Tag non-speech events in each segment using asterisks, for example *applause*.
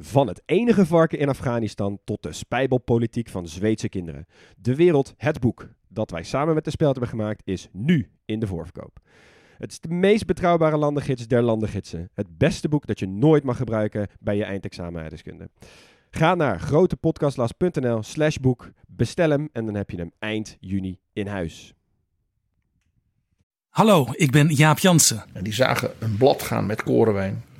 Van het enige varken in Afghanistan tot de spijbelpolitiek van Zweedse kinderen. De Wereld, het boek dat wij samen met de Speld hebben gemaakt, is nu in de voorverkoop. Het is de meest betrouwbare landengids der landengidsen. Het beste boek dat je nooit mag gebruiken bij je eindexamen aardrijkskunde. Ga naar grotepodcastlas.nl slash boek, bestel hem en dan heb je hem eind juni in huis. Hallo, ik ben Jaap Jansen En die zagen een blad gaan met korenwijn.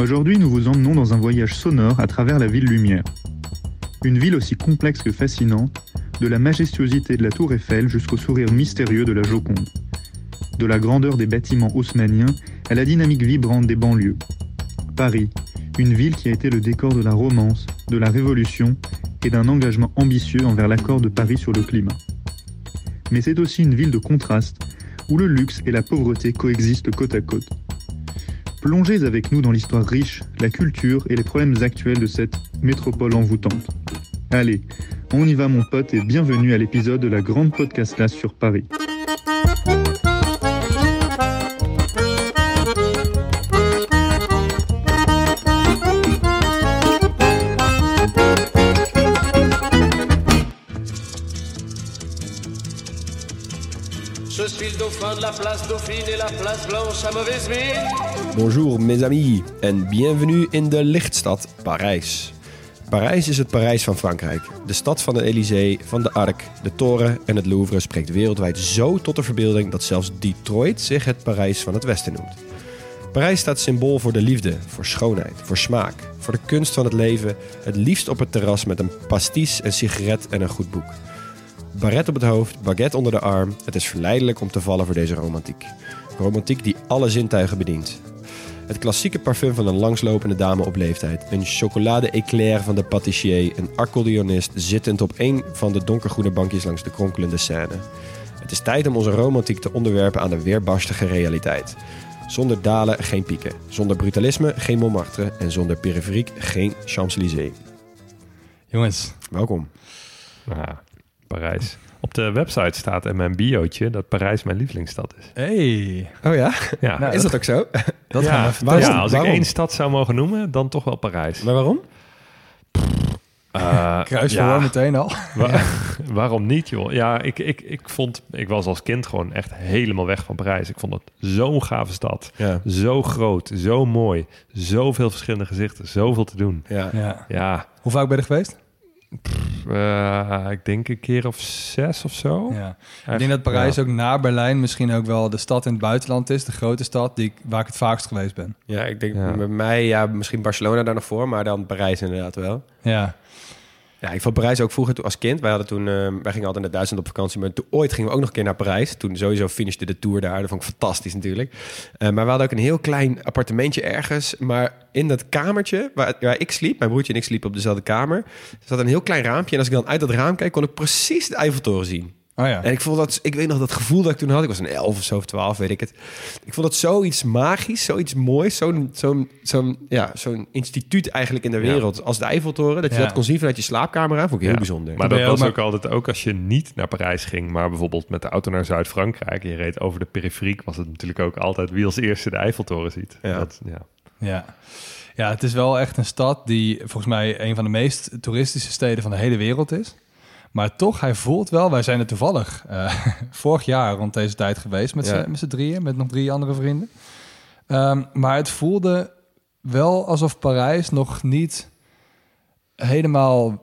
Aujourd'hui nous vous emmenons dans un voyage sonore à travers la ville lumière. Une ville aussi complexe que fascinante, de la majestuosité de la tour Eiffel jusqu'au sourire mystérieux de la Joconde. De la grandeur des bâtiments haussmanniens à la dynamique vibrante des banlieues. Paris, une ville qui a été le décor de la romance, de la révolution et d'un engagement ambitieux envers l'accord de Paris sur le climat. Mais c'est aussi une ville de contraste, où le luxe et la pauvreté coexistent côte à côte. Plongez avec nous dans l'histoire riche, la culture et les problèmes actuels de cette métropole envoûtante. Allez, on y va mon pote et bienvenue à l'épisode de la grande podcast classe sur Paris. La place Dauphine et la place Blanche à mauvaise mine. Bonjour mes amis en bienvenue in de lichtstad Parijs. Parijs is het Parijs van Frankrijk. De stad van de Élysée, van de Arc, de Toren en het Louvre spreekt wereldwijd zo tot de verbeelding dat zelfs Detroit zich het Parijs van het Westen noemt. Parijs staat symbool voor de liefde, voor schoonheid, voor smaak, voor de kunst van het leven, het liefst op het terras met een pastis, een sigaret en een goed boek. Baret op het hoofd, baguette onder de arm. Het is verleidelijk om te vallen voor deze romantiek. Romantiek die alle zintuigen bedient. Het klassieke parfum van een langslopende dame op leeftijd. Een chocolade éclair van de pâtissier. Een accordeonist zittend op een van de donkergroene bankjes langs de kronkelende scène. Het is tijd om onze romantiek te onderwerpen aan de weerbarstige realiteit. Zonder dalen geen pieken. Zonder brutalisme geen Montmartre. En zonder periferiek geen Champs-Élysées. Jongens, Welkom. nou, Parijs. Op de website staat in mijn biootje dat Parijs mijn lievelingsstad is. Hey, Oh ja? Ja, Nou, Is dat ook zo? dat ja, gaan we waarom? ja, als Waarom? ik één stad zou mogen noemen, dan toch wel Parijs. Maar waarom? Eh, *laughs* kruisverhoor ja, meteen al. *laughs* wa- waarom niet, joh? Ja, ik, ik, ik vond, ik was als kind gewoon echt helemaal weg van Parijs. Ik vond het zo'n gave stad. Ja. Zo groot, zo mooi. Zoveel verschillende gezichten, zoveel te doen. Ja. Ja. Ja, Hoe vaak ben je er geweest? Eh, ik denk een keer of zes of zo. Ja. Ik denk dat Parijs Ja. ook na Berlijn misschien ook wel de stad in het buitenland is. De grote stad die, ik- waar ik het vaakst geweest ben. Ja, ik denk Ja. bij mij, ja, misschien Barcelona daar nog voor, maar dan Parijs inderdaad wel. Ja. Ja, ik vond Parijs ook vroeger toen als kind. Wij hadden toen, eh, wij gingen altijd naar Duitsland op vakantie, maar toen, ooit gingen we ook nog een keer naar Parijs. Toen sowieso finishte de tour daar. Dat vond ik fantastisch natuurlijk. Eh, maar we hadden ook een heel klein appartementje ergens. Maar in dat kamertje waar, waar ik sliep, mijn broertje en ik sliepen op dezelfde kamer, er zat een heel klein raampje. En als ik dan uit dat raam kijk, kon ik precies de Eiffeltoren zien. Oh ja. En ik vond dat, ik weet nog dat gevoel dat ik toen had. Ik was een elf of zo of twaalf, weet ik het. Ik vond het zoiets magisch, zoiets moois, zo'n zo'n zo'n ja, zo'n instituut eigenlijk in de wereld als de Eiffeltoren. Dat je Ja. dat kon zien vanuit je slaapkamer vond ik heel bijzonder. Maar dat was ook ook altijd ook als je niet naar Parijs ging, maar bijvoorbeeld met de auto naar Zuid-Frankrijk je reed over de periferiek, was het natuurlijk ook altijd wie als eerste de Eiffeltoren ziet. Ja. Dat, ja. Ja. ja, het is wel echt een stad die volgens mij een van de meest toeristische steden van de hele wereld is. Maar toch, hij voelt wel, wij zijn er toevallig eh, *laughs* vorig jaar rond deze tijd geweest met Ja. z'n drieën, met nog drie andere vrienden. Ehm, maar het voelde wel alsof Parijs nog niet helemaal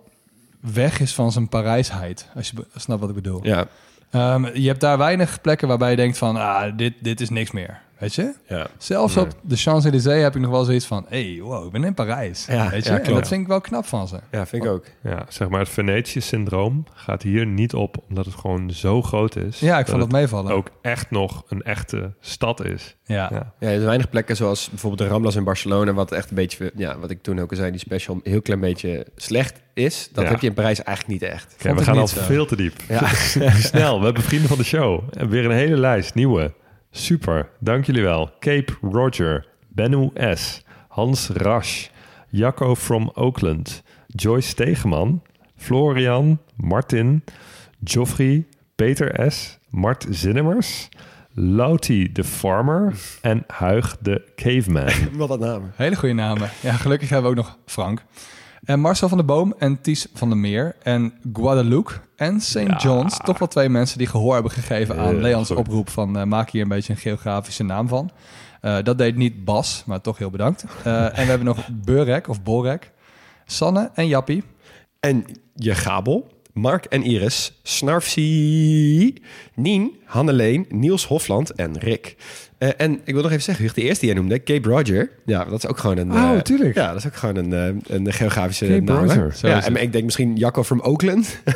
weg is van zijn Parijsheid. Als je snapt wat ik bedoel. Ja, Ehm, je hebt daar weinig plekken waarbij je denkt van, ah, dit, dit is niks meer. Weet je? Ja. Zelfs Nee. op de Champs-Élysées heb ik nog wel zoiets van... hey, wow, ik ben in Parijs. Ja, weet je? ja, en klopt. dat vind ik wel knap van ze. Ja, vind ik ook. Ja, zeg maar het Venetië-syndroom gaat hier niet op, omdat het gewoon zo groot is. Ja, ik dat vond het meevallen. ook echt nog een echte stad is. Ja. Ja. Ja, er zijn weinig plekken zoals bijvoorbeeld de Ramblas in Barcelona, wat echt een beetje, ja, wat ik toen ook al zei, die special een heel klein beetje slecht is. Dat Ja. heb je in Parijs eigenlijk niet echt. We gaan al zo. veel te diep. Ja. *laughs* Snel, we hebben vrienden van de show. En weer een hele lijst, nieuwe. Super, dank jullie wel. Cape Roger, Bennu S, Hans Rasch, Jacco from Oakland, Joyce Stegeman, Florian, Martin, Joffrey, Peter S, Mart Zinnemers, Lauti de Farmer en Huig de Caveman. *laughs* Wat dat namen. Hele goede namen. Ja, gelukkig hebben we ook nog Frank. En Marcel van der Boom en Ties van der Meer en Guadeloupe en St. Ja. John's. Toch wel twee mensen die gehoor hebben gegeven aan Leons goed. oproep van eh, maak hier een beetje een geografische naam van. Eh, dat deed niet Bas, maar toch heel bedankt. Eh, *laughs* en we hebben nog Burek of Borek, Sanne en Jappie. En je Gabel, Mark en Iris, Snarfsie, Nien, Hanneleen, Niels Hofland en Rick. Eh, en ik wil nog even zeggen, de eerste die jij noemde, Cape Roger. Ja, dat is ook gewoon een... Oh, eh, tuurlijk. Ja, dat is ook gewoon een, eh, een geografische Cape naam. Roger. Zo Ja, en ik denk misschien Jacco from Oakland. *laughs*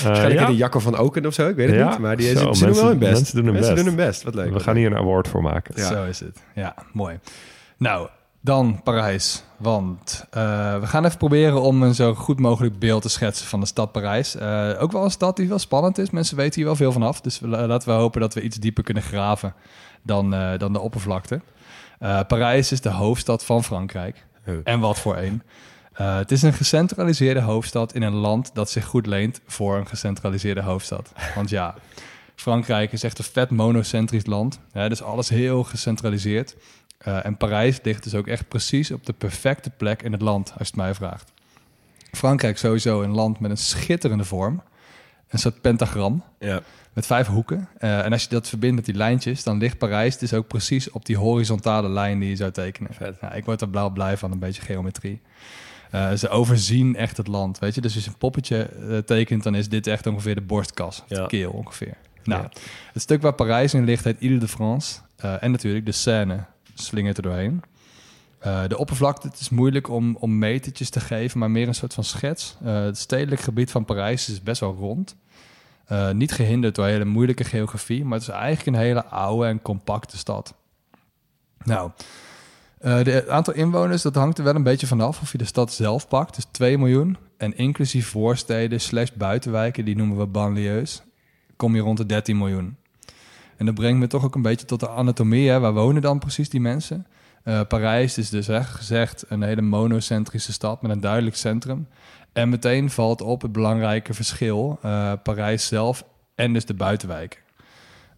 Eh, Waarschijnlijk ja, de Jacco van Oken of zo, ik weet het Ja, niet. Maar die, zo, ze, ze mensen- doen wel hun best. mensen doen hun Mensen best. doen hun best, wat leuk. we gaan hier een award voor maken. Ja. Zo is het. Ja, mooi. Nou, dan Parijs. Want eh, we gaan even proberen om een zo goed mogelijk beeld te schetsen van de stad Parijs. Eh, ook wel een stad die wel spannend is. Mensen weten hier wel veel van af. Dus we, laten we hopen dat we iets dieper kunnen graven dan, eh, dan de oppervlakte. Parijs is de hoofdstad van Frankrijk. En wat voor een. Het is een gecentraliseerde hoofdstad in een land dat zich goed leent voor een gecentraliseerde hoofdstad. Want ja, Frankrijk is echt een vet monocentrisch land. Hè, dus alles heel gecentraliseerd. Eh, en Parijs ligt dus ook echt precies op de perfecte plek in het land, als je het mij vraagt. Frankrijk sowieso een land met een schitterende vorm. Een soort pentagram Ja. met vijf hoeken. Eh, en als je dat verbindt met die lijntjes, dan ligt Parijs dus ook precies op die horizontale lijn die je zou tekenen. Vet. Ja, ik word er blauw blij van, een beetje geometrie. Eh, ze overzien echt het land, weet je. Dus als je een poppetje tekent, dan is dit echt ongeveer de borstkas. Ja. de keel ongeveer. Nou, Ja. het stuk waar Parijs in ligt heet Ile-de-France. Eh, en natuurlijk de Seine slingert er doorheen. Eh, de oppervlakte, het is moeilijk om, om metertjes te geven, maar meer een soort van schets. Eh, het stedelijk gebied van Parijs is best wel rond. Eh, niet gehinderd door hele moeilijke geografie, maar het is eigenlijk een hele oude en compacte stad. Nou, het aantal inwoners, dat hangt er wel een beetje vanaf of je de stad zelf pakt. Dus 2 miljoen. En inclusief voorsteden slash buitenwijken, die noemen we banlieues, kom je rond de 13 miljoen. En dat brengt me toch ook een beetje tot de anatomie. Hè? Waar wonen dan precies die mensen? Eh, Parijs is dus hè, gezegd een hele monocentrische stad met een duidelijk centrum. En meteen valt op het belangrijke verschil. eh, Parijs zelf en dus de buitenwijken.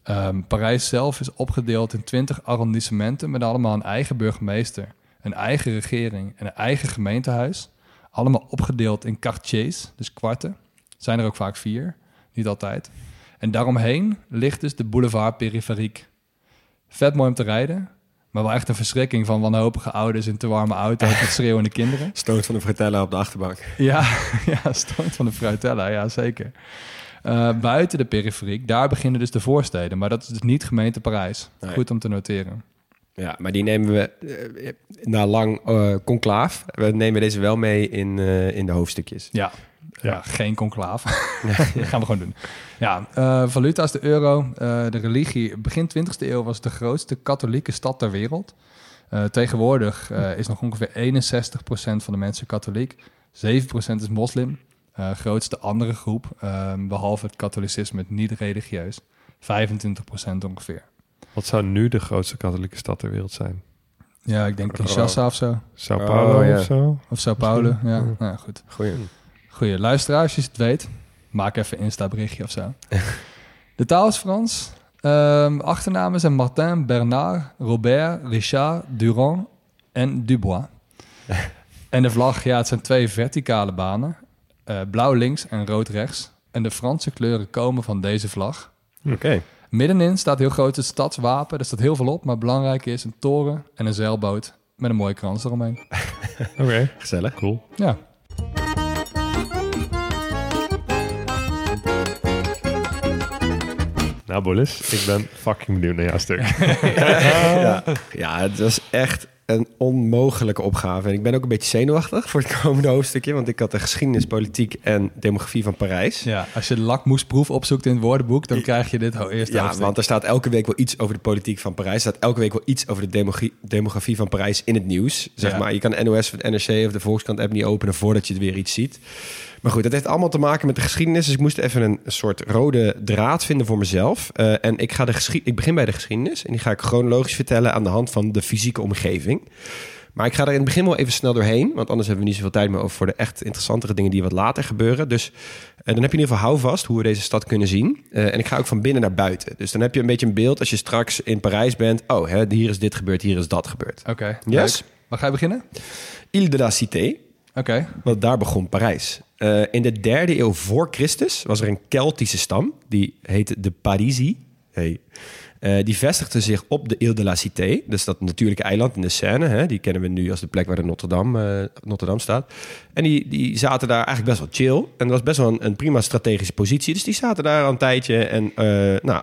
Ehm, Parijs zelf is opgedeeld in 20 arrondissementen met allemaal een eigen burgemeester, een eigen regering en een eigen gemeentehuis. Allemaal opgedeeld in quartiers, dus kwarten. Zijn er ook vaak vier, niet altijd. En daaromheen ligt dus de boulevard Peripheriek. Vet mooi om te rijden, maar wel echt een verschrikking van wanhopige ouders in te warme auto's met *laughs* schreeuwende kinderen. Stoot van de Fratella op de achterbank. Ja, *laughs* ja stoot van de fruitella, ja zeker. Eh, buiten de periferiek, daar beginnen dus de voorsteden. Maar dat is dus niet gemeente Parijs. Nee. Goed om te noteren. Ja, maar die nemen we eh, na lang eh conclaaf. We nemen deze wel mee in, in de hoofdstukjes. Ja, ja. geen conclaaf. *laughs* *laughs* dat gaan we gewoon doen. Ja, eh, valuta is de euro. Eh, de religie, begin 20e eeuw was het de grootste katholieke stad ter wereld. Eh, tegenwoordig eh, is nog ongeveer 61% van de mensen katholiek. 7% is moslim. Eh, grootste andere groep, eh, behalve het katholicisme, niet religieus. 25% ongeveer. Wat zou nu de grootste katholieke stad ter wereld zijn? Ja, ik denk Kinshasa of zo. Sao Oh, Paulo ja. of zo? Of Sao Paulo. Ja, Ja. nou, ja, goed. Goeie. Goeie luisteraar, als je het weet, maak even een Insta-berichtje of zo. *laughs* De taal is Frans. Ehm, achternamen zijn Martin, Bernard, Robert, Richard, Durand en Dubois. *laughs* en de vlag, ja, het zijn twee verticale banen. Eh, blauw links en rood rechts. En de Franse kleuren komen van deze vlag. Oké. Middenin staat heel groot het stadswapen. Er staat heel veel op, maar belangrijk is een toren en een zeilboot met een mooie krans eromheen. *laughs* Oké, Gezellig. cool. Ja, Nou, Bolis, ik ben fucking benieuwd naar jouw stuk. *laughs* ja, ja, het was echt een onmogelijke opgave. En ik ben ook een beetje zenuwachtig voor het komende hoofdstukje. Want ik had de geschiedenis, politiek en demografie van Parijs. Ja, als je de lakmoesproef opzoekt in het woordenboek, dan krijg je dit eerst Ja, want er staat elke week wel iets over de politiek van Parijs. Er staat elke week wel iets over de demogra- demografie van Parijs in het nieuws. Zeg Ja. maar, je kan de NOS of het NRC of de Volkskrant app niet openen voordat je het weer iets ziet. Maar goed, dat heeft allemaal te maken met de geschiedenis. Dus ik moest even een soort rode draad vinden voor mezelf. Eh, en ik, ga de geschied- ik begin bij de geschiedenis. En die ga ik chronologisch vertellen aan de hand van de fysieke omgeving. Maar ik ga er in het begin wel even snel doorheen. Want anders hebben we niet zoveel tijd meer over voor de echt interessantere dingen die wat later gebeuren. Dus eh, dan heb je in ieder geval houvast hoe we deze stad kunnen zien. Eh, en ik ga ook van binnen naar buiten. Dus dan heb je een beetje een beeld als je straks in Parijs bent. Oh, hè, hier is dit gebeurd, hier is dat gebeurd. Oké, Yes. leuk. Waar ga je beginnen? Ile de la Cité. Oké. Want daar begon Parijs. Eh, in de derde eeuw voor Christus was er een Keltische stam. Die heette de Parisi. Hey. Eh, die vestigde zich op de Ile de la Cité. Dus dat natuurlijke eiland in de Seine. Hè? Die kennen we nu als de plek waar de eh, Notre Dame staat. En die, die zaten daar eigenlijk best wel chill. En dat was best wel een, een prima strategische positie. Dus die zaten daar al een tijdje. En nou,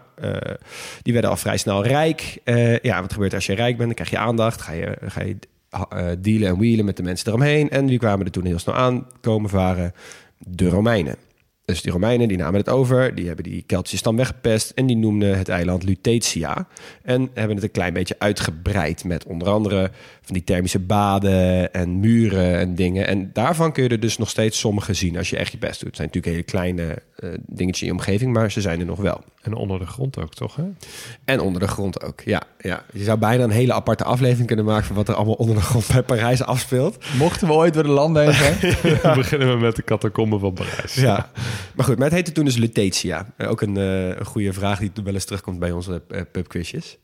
die werden al vrij snel rijk. Ja, wat gebeurt als je rijk bent? Dan krijg je aandacht. Ga je, ga je dealen en wheelen met de mensen eromheen. En die kwamen er toen heel snel aan komen varen de Romeinen. Dus die Romeinen die namen het over, die hebben die Keltische stam weggepest en die noemden het eiland Lutetia. En hebben het een klein beetje uitgebreid met onder andere van die thermische baden en muren en dingen. En daarvan kun je er dus nog steeds sommige zien als je echt je best doet. Het zijn natuurlijk hele kleine eh, dingetjes in je omgeving, maar ze zijn er nog wel. En onder de grond ook, toch? Hè? En onder de grond ook, ja. ja. Je zou bijna een hele aparte aflevering kunnen maken van wat er allemaal onder de grond bij Parijs afspeelt. Mochten we ooit door de landen heen gaan? *laughs* Dan beginnen we met de catacomben van Parijs. Ja, maar goed, maar het heette toen dus Lutetia. Eh, Ook een, eh, een goede vraag die wel eens terugkomt bij onze eh, pubquizjes.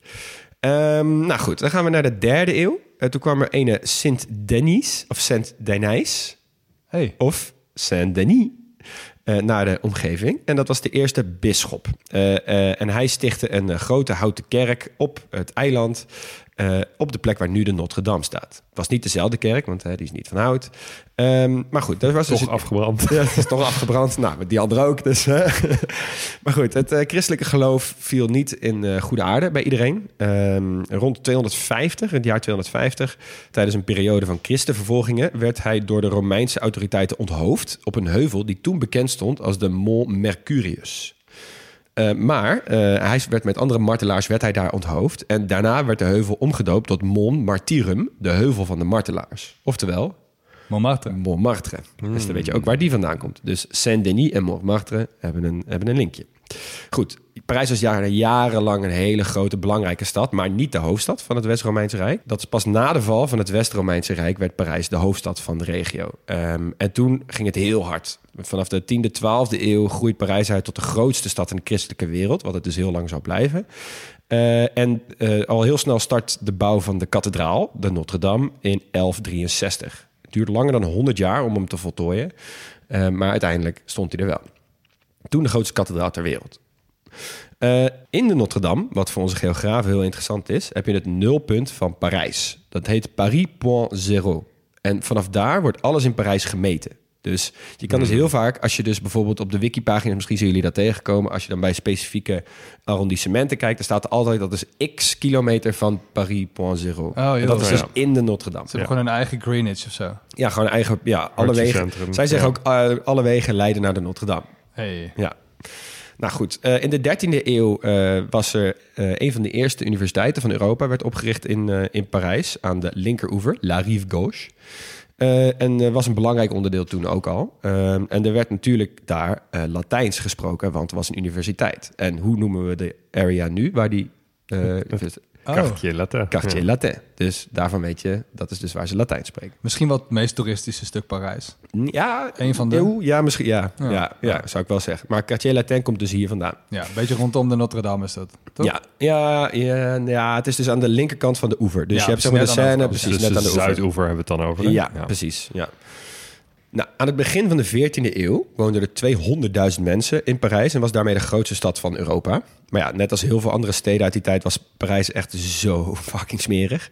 Ehm, nou goed, dan gaan we naar de derde eeuw. Toen kwam er ene Sint-Denis, of Saint-Denis, Hey. of Saint-Denis, eh, naar de omgeving. En dat was de eerste bisschop. En hij stichtte een grote houten kerk op het eiland... eh, op de plek waar nu de Notre Dame staat. Het was niet dezelfde kerk, want hè, die is niet van hout. Ehm, maar goed, dat was dus Toch afgebrand. *laughs* ja, het is toch afgebrand. Nou, met die andere ook. Dus, hè. *laughs* maar goed, het eh, christelijke geloof viel niet in eh, goede aarde bij iedereen. Ehm, rond 250, in het jaar 250, tijdens een periode van christenvervolgingen, werd hij door de Romeinse autoriteiten onthoofd op een heuvel die toen bekend stond als de Mont Mercurius. Eh, maar eh, hij werd met andere martelaars werd hij daar onthoofd. En daarna werd de heuvel omgedoopt tot Mont Martyrum, de heuvel van de martelaars. Oftewel, Montmartre. Montmartre. Dus dan weet je ook waar die vandaan komt. Dus Saint-Denis en Montmartre hebben een, hebben een linkje. Goed, Parijs was jaren, jarenlang een hele grote, belangrijke stad... maar niet de hoofdstad van het West-Romeinse Rijk. Dat is pas na de val van het West-Romeinse Rijk... werd Parijs de hoofdstad van de regio. Ehm, en toen ging het heel hard. Vanaf de 10e, 12e eeuw groeit Parijs uit tot de grootste stad in de christelijke wereld... wat het dus heel lang zou blijven. Eh, en eh, al heel snel start de bouw van de kathedraal, de Notre Dame, in 1163. Het duurde langer dan 100 jaar om hem te voltooien. eh, maar uiteindelijk stond hij er wel. Toen de grootste kathedraal ter wereld. In de Notre Dame, wat voor onze geografen heel interessant is, heb je het nulpunt van Parijs. Dat heet Paris Point Zero. En vanaf daar wordt alles in Parijs gemeten. Dus je kan dus heel vaak, als je dus bijvoorbeeld op de wikipagina, misschien zullen jullie dat tegenkomen, als je dan bij specifieke arrondissementen kijkt, dan staat er altijd dat is x kilometer van Paris Point Zero. en dat is dus ja. in de Notre Dame. Ze hebben gewoon een eigen Greenwich of zo. Ja, gewoon een eigen, ja, alle wegen. Zij zeggen Ja. ook, eh, alle wegen leiden naar de Notre Dame. Hey. Ja. Nou goed, eh, in de 13e eeuw eh, was er eh, een van de eerste universiteiten van Europa, werd opgericht in, eh, in Parijs aan de linkeroever, La Rive Gauche. Eh, en eh, was een belangrijk onderdeel toen ook al. Ehm, en er werd natuurlijk daar eh, Latijns gesproken, want het was een universiteit. En hoe noemen we de area nu waar die... Oh. Quartier Latin. Ja. Latin. Dus daarvan weet je, dat is dus waar ze Latijn spreken. Misschien wel het meest toeristische stuk Parijs. Ja, Een van de- eeuw, ja, misschien, ja, Ja. ja. Ja, zou ik wel zeggen. Maar Quartier Latin komt dus hier vandaan. Ja, een beetje rondom de Notre Dame is dat. Toch? Ja, ja, ja, ja, het is dus aan de linkerkant van de oever. Dus Ja, je hebt zeg dus maar de net aan de Seine, precies, Dus net aan de de oever. Zuidoever hebben we het dan over. hè? Ja, precies. Ja. Nou, aan het begin van de 14e eeuw woonden er 200.000 mensen in Parijs en was daarmee de grootste stad van Europa. Maar ja, net als heel veel andere steden uit die tijd was Parijs echt zo *laughs* fucking smerig.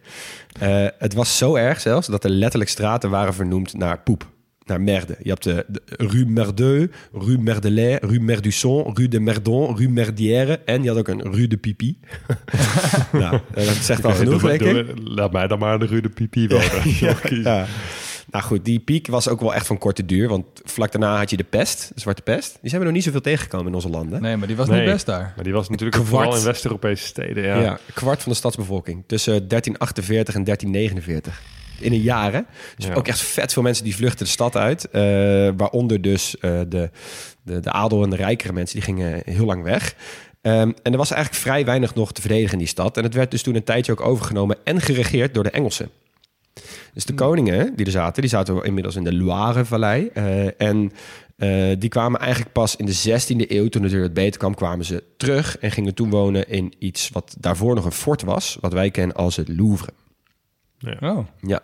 Eh, het was zo erg zelfs dat er letterlijk straten waren vernoemd naar poep. naar merde. Je hebt de, de Rue Merdeux, Rue Merdelais, Rue Merdusson, Rue de Merdon, Rue Merdière en je had ook een Rue de Pipi. *laughs* nou, dat zegt al genoeg, denk ik. Laat mij dan maar de Rude Pipi worden. *laughs* Ja, ja. Nou goed, die piek was ook wel echt van korte duur. Want vlak daarna had je de pest, de zwarte pest. Die zijn we nog niet zoveel tegengekomen in onze landen. Nee, maar die was Nee, niet best daar. Maar die was natuurlijk Kwart. vooral in West-Europese steden. Ja. Ja. een kwart van de stadsbevolking. Tussen 1348 en 1349. In een jaar, hè? Dus Ja. ook echt vet veel mensen die vluchten de stad uit. eh, waaronder dus eh, de, de, de adel en de rijkere mensen. Die gingen heel lang weg. Ehm, en er was eigenlijk vrij weinig nog te verdedigen in die stad. En het werd dus toen een tijdje ook overgenomen en geregeerd door de Engelsen. Dus de koningen die er zaten, die zaten inmiddels in de Loire-vallei. eh, en eh, die kwamen eigenlijk pas in de 16e eeuw, toen het weer wat beter kwam, kwamen ze terug en gingen toen wonen in iets wat daarvoor nog een fort was, wat wij kennen als het Louvre. Oh, Ja.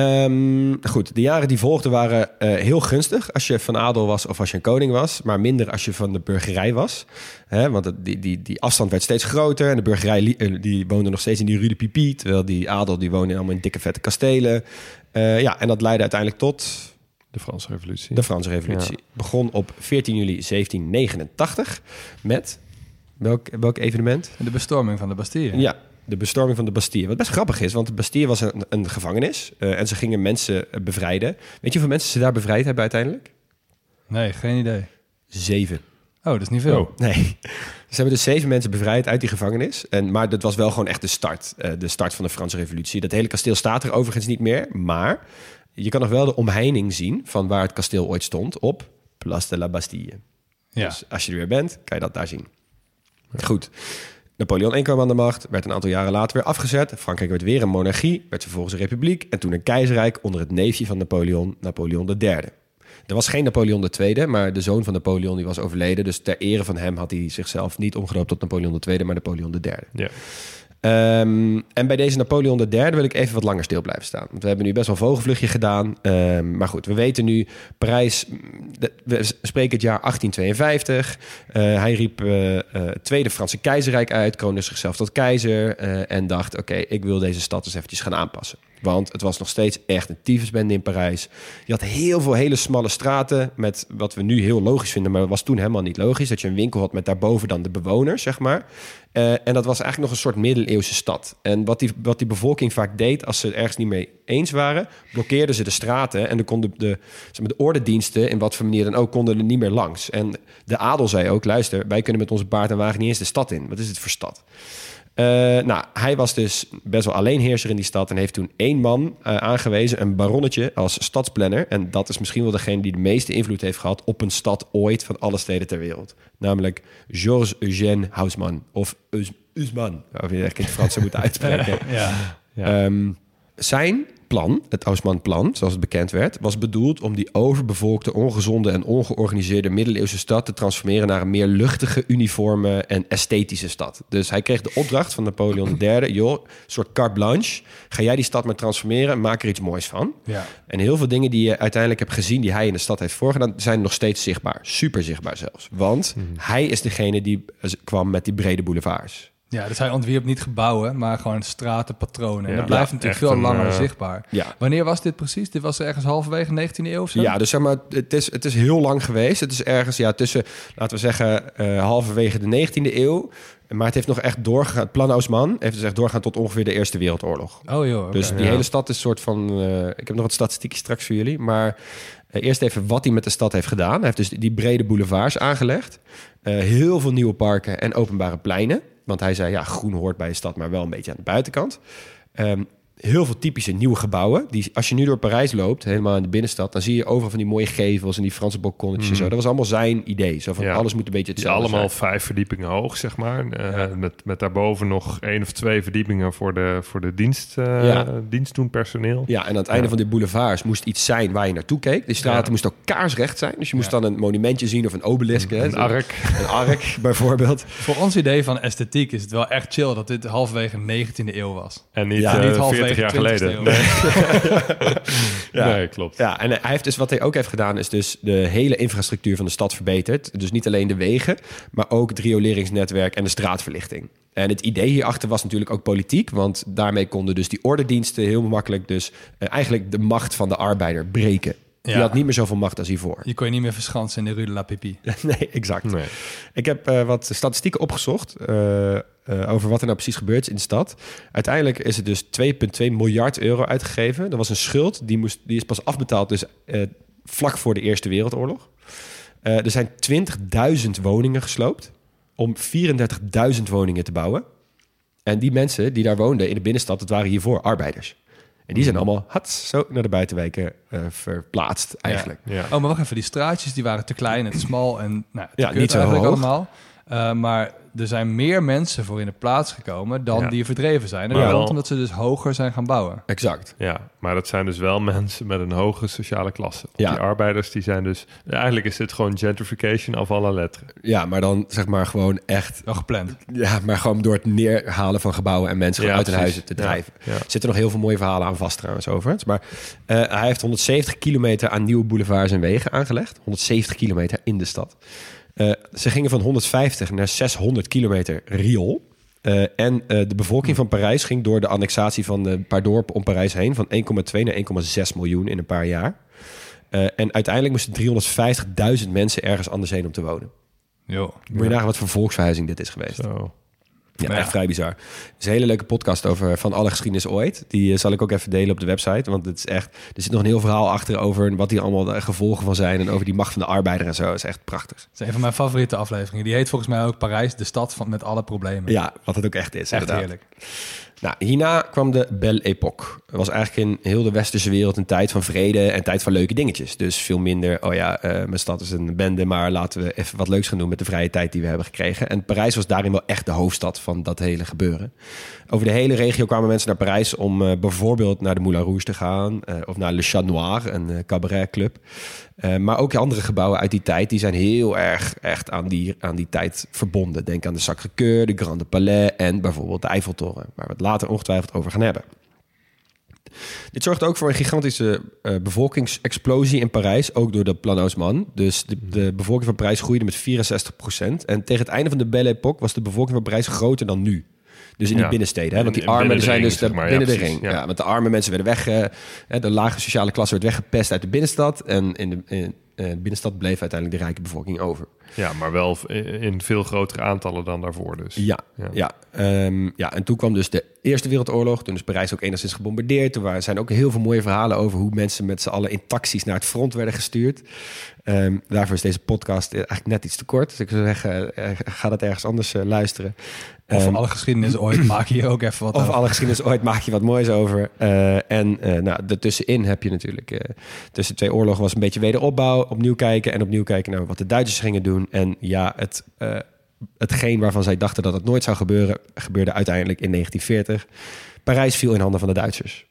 Ehm, goed, de jaren die volgden waren eh, heel gunstig als je van adel was of als je een koning was, maar minder als je van de burgerij was. Hè, want het- die, die, die afstand werd steeds groter en de burgerij eh, die woonde nog steeds in die Rue de Pipi, terwijl die adel die woonde allemaal in dikke vette kastelen. Eh, ja, en dat leidde uiteindelijk tot De Franse Revolutie. de Franse Revolutie. Begon op 14 juli 1789 met welk, welk evenement? de bestorming van de Bastille. Ja, de bestorming van de Bastille. Wat best grappig is, want de Bastille was een, een gevangenis eh, en ze gingen mensen eh, bevrijden. Weet je hoeveel mensen ze daar bevrijd hebben uiteindelijk? Nee, geen idee. Zeven. Oh, dat is niet veel. Oh. *laughs* Nee. Ze hebben dus zeven mensen bevrijd uit die gevangenis. En, maar dat was wel gewoon echt de start. eh, de start van de Franse Revolutie. Dat hele kasteel staat er overigens niet meer. Maar je kan nog wel de omheining zien van waar het kasteel ooit stond op Place de la Bastille. Ja. Dus als je er weer bent, kan je dat daar zien. Goed. Napoleon I kwam aan de macht, werd een aantal jaren later weer afgezet. Frankrijk werd weer een monarchie, werd vervolgens een republiek... en toen een keizerrijk onder het neefje van Napoleon, Napoleon III. Er was geen Napoleon II, maar de zoon van Napoleon die was overleden. Dus ter ere van hem had hij zichzelf niet omgedoopt tot Napoleon II, maar Napoleon III. Ja. Ehm, en bij deze Napoleon III wil ik even wat langer stil blijven staan. Want we hebben nu best wel een vogelvluchtje gedaan. Ehm, maar goed, we weten nu, Parijs, de- we spreken het jaar 1852. Eh, hij riep eh, eh, het Tweede Franse Keizerrijk uit, kroonde zichzelf tot keizer eh, en dacht, oké, ik wil deze stad eens eventjes gaan aanpassen. Want het was nog steeds echt een tyfusbende in Parijs. Je had heel veel hele smalle straten met wat we nu heel logisch vinden, maar was toen helemaal niet logisch. Dat je een winkel had met daarboven dan de bewoners, zeg maar. Eh, en dat was eigenlijk nog een soort middeleeuwse stad. En wat die, wat die bevolking vaak deed als ze het ergens niet mee eens waren, blokkeerden ze de straten en dan konden de, zeg maar, de ordendiensten, in wat voor manier dan ook, konden er niet meer langs. En de adel zei ook, luister, wij kunnen met onze paard en wagen niet eens de stad in. Wat is het voor stad? Eh, nou, hij was dus best wel alleenheerser in die stad en heeft toen één man eh, aangewezen, een baronnetje als stadsplanner. En dat is misschien wel degene die de meeste invloed heeft gehad op een stad ooit van alle steden ter wereld. Namelijk Georges Eugène Haussmann of Eus- Usman, of je het in het Frans zou moeten *laughs* uitspreken. Ja. Ehm, zijn plan, het Haussmann-plan, zoals het bekend werd, was bedoeld om die overbevolkte, ongezonde en ongeorganiseerde middeleeuwse stad te transformeren naar een meer luchtige, uniforme en esthetische stad. Dus hij kreeg de opdracht van Napoleon III, joh, soort carte blanche, ga jij die stad maar transformeren, maak er iets moois van. Ja. En heel veel dingen die je uiteindelijk hebt gezien, die hij in de stad heeft voorgedaan, zijn nog steeds zichtbaar. Super zichtbaar zelfs. Want hij is degene die eh, kwam met die brede boulevards. Ja, dus hij ontwierp niet gebouwen, maar gewoon straten, patronen. En Ja, dat blijft ja, natuurlijk veel langer eh, zichtbaar. Ja. Wanneer was dit precies? Dit was ergens halverwege 19e eeuw of zo? Ja, dus zeg maar, het is, het is heel lang geweest. Het is ergens ja, tussen, laten we zeggen, eh, halverwege de 19e eeuw. Maar het heeft nog echt doorgegaan. Het plan Haussmann heeft dus echt doorgaan tot ongeveer de Eerste Wereldoorlog. Oh joh. Dus die Ja. hele stad is een soort van... eh, ik heb nog wat statistieken straks voor jullie. Maar eerst even wat hij met de stad heeft gedaan. Hij heeft dus die brede boulevards aangelegd. Heel veel nieuwe parken en openbare pleinen. Want hij zei, ja, groen hoort bij een stad, maar wel een beetje aan de buitenkant. Ehm, heel veel typische nieuwe gebouwen. Die, als je nu door Parijs loopt, helemaal in de binnenstad... dan zie je overal van die mooie gevels en die Franse balkonnetjes en zo. Dat was allemaal zijn idee. Zo van, Ja. alles moet een beetje hetzelfde allemaal zijn. vijf verdiepingen hoog, zeg maar. Eh, met, met daarboven nog één of twee verdiepingen voor de, voor de dienst, eh Ja. dienstdoen personeel. Ja, en aan het einde Ja. van die boulevards moest iets zijn waar je naartoe keek. De straten Ja. moesten ook kaarsrecht zijn. Dus je moest Ja. dan een monumentje zien of een obelisk. hè. Een ark. Een ark, *laughs* bijvoorbeeld. Voor ons idee van esthetiek is het wel echt chill dat dit halverwege 19e eeuw was. En niet, Ja, eh, niet halverwege 40 jaar 20e geleden. Nee. *laughs* Ja. nee, klopt. Ja, en hij heeft dus wat hij ook heeft gedaan, is dus de hele infrastructuur van de stad verbeterd. Dus niet alleen de wegen, maar ook het rioleringsnetwerk en de straatverlichting. En het idee hierachter was natuurlijk ook politiek, want daarmee konden dus die ordendiensten heel makkelijk dus eh, eigenlijk de macht van de arbeider breken. Die Ja. had niet meer zoveel macht als hiervoor. Je kon je niet meer verschansen in de Rue de la Pipi. *laughs* nee, exact. Nee. Ik heb eh, wat statistieken opgezocht eh, eh, over wat er nou precies gebeurt is in de stad. Uiteindelijk is het dus 2,2 miljard euro uitgegeven. Dat was een schuld, die, moest, die is pas afbetaald dus eh, vlak voor de Eerste Wereldoorlog. Eh, er zijn 20.000 woningen gesloopt om 34.000 woningen te bouwen. En die mensen die daar woonden in de binnenstad, dat waren hiervoor arbeiders. En die zijn allemaal hats, zo naar de buitenwijken eh, verplaatst eigenlijk. Ja. Oh, maar wacht even. Die straatjes die waren te klein en te smal en nou, te Ja, niet zo eigenlijk hoog. allemaal. Eh, maar er zijn meer mensen voor in de plaats gekomen dan Ja. die verdreven zijn. En dat komt omdat ze dus hoger zijn gaan bouwen. Exact. Ja, maar dat zijn dus wel *laughs* mensen met een hoge sociale klasse. Ja. Die arbeiders die zijn dus... Eigenlijk is dit gewoon gentrification af alle letteren. Ja, maar dan zeg maar gewoon echt Wel gepland. Ja, maar gewoon door het neerhalen van gebouwen en mensen Ja, uit hun huizen te Ja, drijven. ja. Er zitten nog heel veel mooie verhalen aan vast trouwens overigens. Maar eh, hij heeft 170 kilometer aan nieuwe boulevards en wegen aangelegd. 170 kilometer in de stad. Eh, ze gingen van 150 naar 600 kilometer riool. Eh, en eh, de bevolking van Parijs ging door de annexatie van een paar dorpen om Parijs heen... van 1,2 naar 1,6 miljoen in een paar jaar. En uiteindelijk moesten 350.000 mensen ergens anders heen om te wonen. Jo. Moet je nagaan wat voor volksverhuizing dit is geweest. Zo. Ja, echt vrij bizar. Het is een hele leuke podcast over van alle geschiedenis ooit. Die eh, zal ik ook even delen op de website. Want het is echt, er zit nog een heel verhaal achter over wat hier allemaal de gevolgen van zijn. En over die macht van de arbeider en zo. Dat is echt prachtig. Dat is een van mijn favoriete afleveringen. Die heet volgens mij ook Parijs, de stad van, met alle problemen. Ja, wat het ook echt is. Echt inderdaad. heerlijk. Nou, hierna kwam de Belle Époque. Het was eigenlijk in heel de westerse wereld een tijd van vrede en tijd van leuke dingetjes. Dus veel minder, oh ja, eh, mijn stad is een bende, maar laten we even wat leuks gaan doen met de vrije tijd die we hebben gekregen. En Parijs was daarin wel echt de hoofdstad van dat hele gebeuren. Over de hele regio kwamen mensen naar Parijs om eh, bijvoorbeeld naar de Moulin Rouge te gaan eh, of naar Le Chat Noir, een cabaretclub. Eh, maar ook andere gebouwen uit die tijd, die zijn heel erg echt aan die, aan die tijd verbonden. Denk aan de Sacré-Cœur, de Grande Palais en bijvoorbeeld de Eiffeltoren, waar we het later ongetwijfeld over gaan hebben. Dit zorgt ook voor een gigantische eh, bevolkingsexplosie in Parijs, ook door de Plan Haussmann. Dus de, de bevolking van Parijs groeide met 64% En tegen het einde van de Belle Époque was de bevolking van Parijs groter dan nu. Dus in die binnensteden. Hè? Want die armen zijn dus zeg maar. Binnen de ring. ja. Ja. want de arme mensen werden weg. eh, hè, de lage sociale klasse werd weggepest uit de binnenstad. En in de, in, eh, de binnenstad bleef uiteindelijk de rijke bevolking over. Ja, maar wel in veel grotere aantallen dan daarvoor dus. Ja, Ja. ja. ehm, ja, en toen kwam dus de Eerste Wereldoorlog. Toen is Parijs ook enigszins gebombardeerd. Toen waren, zijn ook heel veel mooie verhalen over hoe mensen met z'n allen in taxis naar het front werden gestuurd. Ehm, daarvoor is deze podcast eigenlijk net iets te kort. Dus ik zou zeggen, eh, ga dat ergens anders eh, luisteren. Of Ehm, alle geschiedenis *clears throat* ooit maak je ook even wat of over. alle geschiedenis ooit maak je wat moois over. Eh, en eh nou, ertussenin heb je natuurlijk... eh, tussen twee oorlogen was een beetje wederopbouw. Opnieuw kijken en opnieuw kijken naar wat de Duitsers gingen doen. En ja, het, eh, hetgeen waarvan zij dachten dat het nooit zou gebeuren... gebeurde uiteindelijk in 1940. Parijs viel in handen van de Duitsers.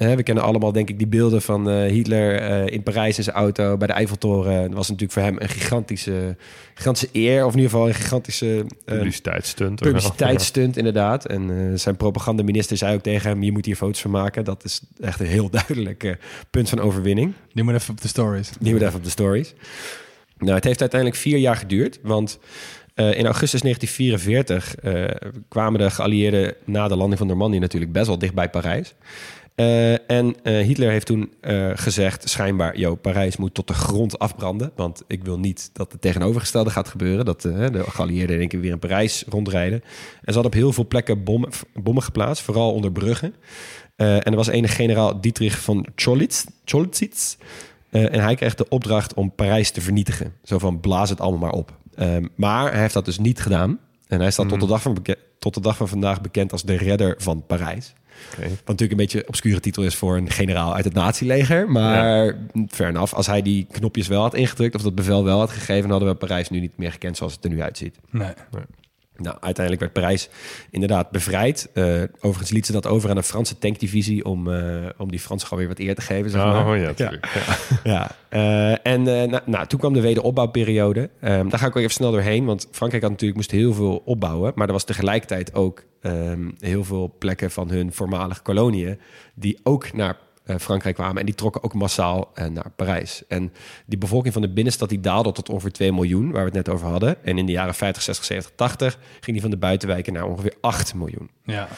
Hè, we kennen allemaal, denk ik, die beelden van eh, Hitler eh, in Parijs in zijn auto bij de Eiffeltoren. Dat was natuurlijk voor hem een gigantische, gigantische eer, of in ieder geval een gigantische eh, Publiciteitsstunt. publiciteitsstunt, inderdaad. En eh, zijn propagandaminister zei ook tegen hem: Je moet hier foto's van maken. Dat is echt een heel *laughs* duidelijk punt van overwinning. Die moet even op de stories. Die moet even op de stories. Nou, het heeft uiteindelijk vier jaar geduurd, want eh, in augustus 1944 eh, kwamen de geallieerden na de landing van Normandië natuurlijk best wel dicht bij Parijs. Eh, en Hitler heeft toen gezegd, schijnbaar, yo, Parijs moet tot de grond afbranden. Want ik wil niet dat het tegenovergestelde gaat gebeuren. Dat de geallieerden één keer weer in Parijs rondrijden. En ze hadden op heel veel plekken bommen, geplaatst, vooral onder bruggen. En er was enige generaal Dietrich van Cholitz. Eh, en hij kreeg de opdracht om Parijs te vernietigen. Zo van, blaas het allemaal maar op. Ehm, maar hij heeft dat dus niet gedaan. En hij staat tot, de dag van tot de dag van vandaag bekend als de redder van Parijs. Oké. Wat natuurlijk een beetje een obscure titel is voor een generaal uit het nazileger. Maar ver af, als hij die knopjes wel had ingedrukt... of dat bevel wel had gegeven... dan hadden we Parijs nu niet meer gekend zoals het er nu uitziet. Nee. Nou, uiteindelijk werd Parijs inderdaad bevrijd. Eh, overigens liet ze dat over aan een Franse tankdivisie... om, eh, om die Fransen gewoon weer wat eer te geven, zeg maar. Oh ja, natuurlijk. Ja. Ja, eh, en nou, nou, toen kwam de wederopbouwperiode. Ehm, daar ga ik ook even snel doorheen, want Frankrijk had natuurlijk moest heel veel opbouwen, maar er was tegelijkertijd ook ehm, heel veel plekken van hun voormalige koloniën die ook naar Frankrijk kwamen. En die trokken ook massaal eh, naar Parijs. En die bevolking van de binnenstad die daalde tot ongeveer 2 miljoen, waar we het net over hadden. En in de jaren 50, 60, 70, 80 ging die van de buitenwijken naar ongeveer 8 miljoen. Ja.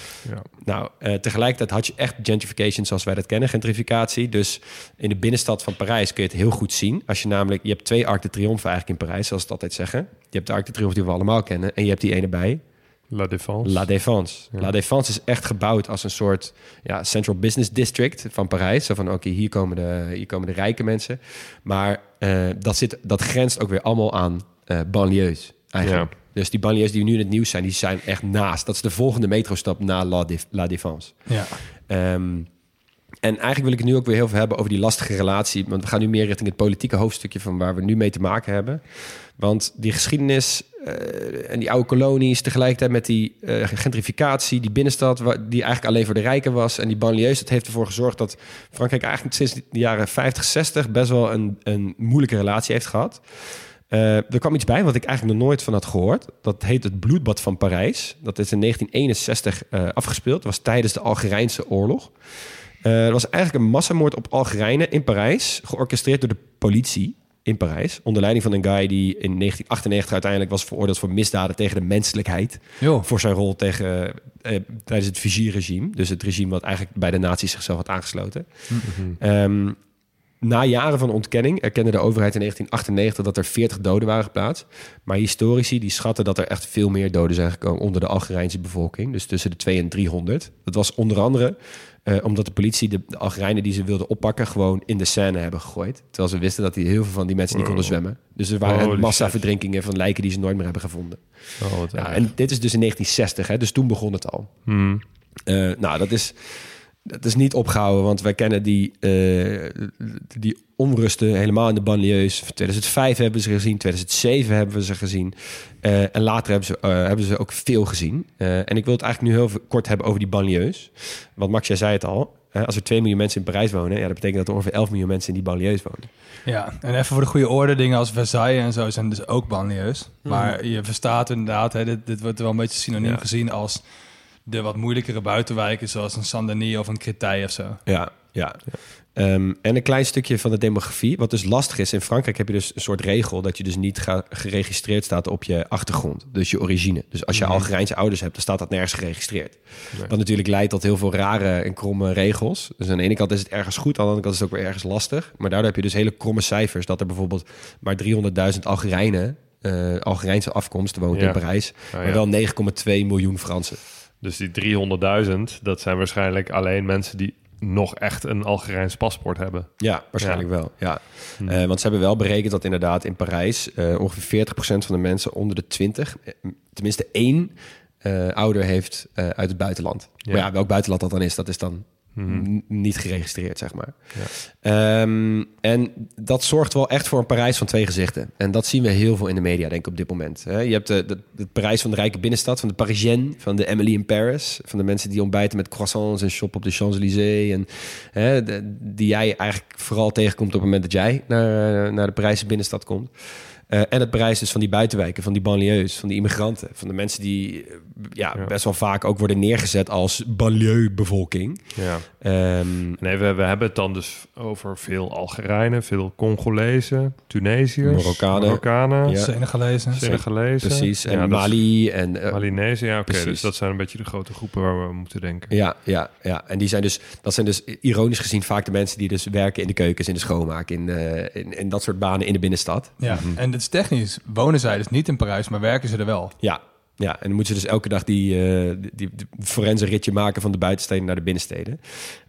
Nou, eh, tegelijkertijd had je echt gentrification zoals wij dat kennen, gentrificatie. Dus in de binnenstad van Parijs kun je het heel goed zien. Als je namelijk, je hebt twee Arc de Triomphe eigenlijk in Parijs, zoals ze het altijd zeggen. Je hebt de Arc de Triomphe die we allemaal kennen. En je hebt die ene bij, La Défense. La Défense. Ja. La Défense is echt gebouwd als een soort ja, Central Business District van Parijs. Zo van, oké, hier, komen de, hier komen de rijke mensen. Maar eh, dat, zit, dat grenst ook weer allemaal aan eh banlieues eigenlijk. Dus die banlieues die nu in het nieuws zijn, die zijn echt naast. Dat is de volgende metrostap na La Défense. Ja. Ehm, en eigenlijk wil ik het nu ook weer heel veel hebben over die lastige relatie. Want we gaan nu meer richting het politieke hoofdstukje van waar we nu mee te maken hebben. Want die geschiedenis eh, en die oude kolonies, tegelijkertijd met die eh, gentrificatie, die binnenstad, die eigenlijk alleen voor de rijken was. En die banlieues, dat heeft ervoor gezorgd dat Frankrijk eigenlijk sinds de jaren 50, 60 best wel een, een moeilijke relatie heeft gehad. Eh, er kwam iets bij wat ik eigenlijk nog nooit van had gehoord. Dat heet het bloedbad van Parijs. Dat is in 1961 eh, afgespeeld. Dat was tijdens de Algerijnse oorlog. Eh er was eigenlijk een massamoord op Algerijnen in Parijs, georchestreerd door de politie in Parijs. Onder leiding van een guy die in 1998 uiteindelijk was veroordeeld voor misdaden tegen de menselijkheid. Voor zijn rol tegen, eh, tijdens het Vichy-regime. Dus het regime wat eigenlijk bij de nazi's zichzelf had aangesloten. Ehm, na jaren van ontkenning erkende de overheid in 1998 dat er 40 doden waren geplaatst. Maar historici die schatten dat er echt veel meer doden zijn gekomen onder de Algerijnse bevolking. Dus tussen de 200 en 300. Dat was onder andere eh, omdat de politie de, de Algerijnen die ze wilden oppakken gewoon in de Seine hebben gegooid. Terwijl ze wisten dat die, heel veel van die mensen niet konden zwemmen. Dus er waren Holy massaverdrinkingen van lijken die ze nooit meer hebben gevonden. Oh, Ja, en dit is dus in 1960, hè, dus toen begon het al. Hmm. Eh, nou, dat is, dat is niet opgehouden, want wij kennen die, eh, die onrusten helemaal in de banlieues. 2005 hebben we ze gezien, 2007 hebben we ze gezien. Eh, en later hebben ze, eh, hebben ze ook veel gezien. Eh, en ik wil het eigenlijk nu heel kort hebben over die banlieues. Want Max, jij zei het al. hè, als er 2 miljoen mensen in Parijs wonen, ja, dat betekent dat er ongeveer 11 miljoen mensen in die banlieues wonen. Ja, en even voor de goede orde, dingen als Versailles en zo zijn dus ook banlieues. Maar je verstaat inderdaad, hè, dit, dit wordt wel een beetje synoniem Ja. gezien als de wat moeilijkere buitenwijken, zoals een Saint-Denis of een Créteil of zo. Ja, ja. Ehm, en een klein stukje van de demografie. Wat dus lastig is, in Frankrijk heb je dus een soort regel... dat je dus niet ga- geregistreerd staat op je achtergrond. Dus je origine. Dus als je Algerijnse ouders hebt, dan staat dat nergens geregistreerd. Wat natuurlijk leidt tot heel veel rare en kromme regels. Dus aan de ene kant is het ergens goed, aan de andere kant is het ook weer ergens lastig. Maar daardoor heb je dus hele kromme cijfers. Dat er bijvoorbeeld maar 300.000 Algerijnen... eh Algerijnse afkomst woont Ja. in Parijs. ja. Maar wel 9,2 miljoen Fransen. Dus die 300.000, dat zijn waarschijnlijk alleen mensen die nog echt een Algerijns paspoort hebben. Ja, waarschijnlijk Ja. wel. Ja. Eh, want ze hebben wel berekend dat inderdaad in Parijs eh, ongeveer 40% van de mensen onder de 20, eh, tenminste één ouder heeft uit het buitenland. Ja. Maar ja, welk buitenland dat dan is, dat is dan Mhm. niet geregistreerd, zeg maar. Ehm, en dat zorgt wel echt voor een Parijs van twee gezichten. En dat zien we heel veel in de media, denk ik, op dit moment. Je hebt de, de, het Parijs van de rijke binnenstad, van de Parisienne, van de Emily in Paris. Van de mensen die ontbijten met croissants en shoppen op de Champs-Élysées. En de- die jij eigenlijk vooral tegenkomt op het moment dat jij naar, naar de Parijse binnenstad komt. Eh, en het Parijs dus van die buitenwijken, van die banlieues, van die immigranten. Van de mensen die eh, ja, Ja. best wel vaak ook worden neergezet als banlieue-bevolking. Ja. Ehm, Nee, we, we hebben het dan dus over veel Algerijnen, veel Congolezen, Tunesiërs, Marokkanen. Marokkanen, Ja. Senegalezen. Senegalezen. Precies, en Ja, Mali en... eh, Malinezen, ja, oké. Dus dat zijn een beetje de grote groepen waar we moeten denken. Ja, ja, ja. En die zijn dus, dat zijn dus ironisch gezien vaak de mensen die dus werken in de keukens, in de schoonmaak, in, eh, in, in dat soort banen in de binnenstad. Ja, en het is technisch. Wonen zij dus niet in Parijs, maar werken ze er wel. Ja, ja. En dan moeten ze dus elke dag die, eh die, ritje maken van de buitensteden naar de binnensteden.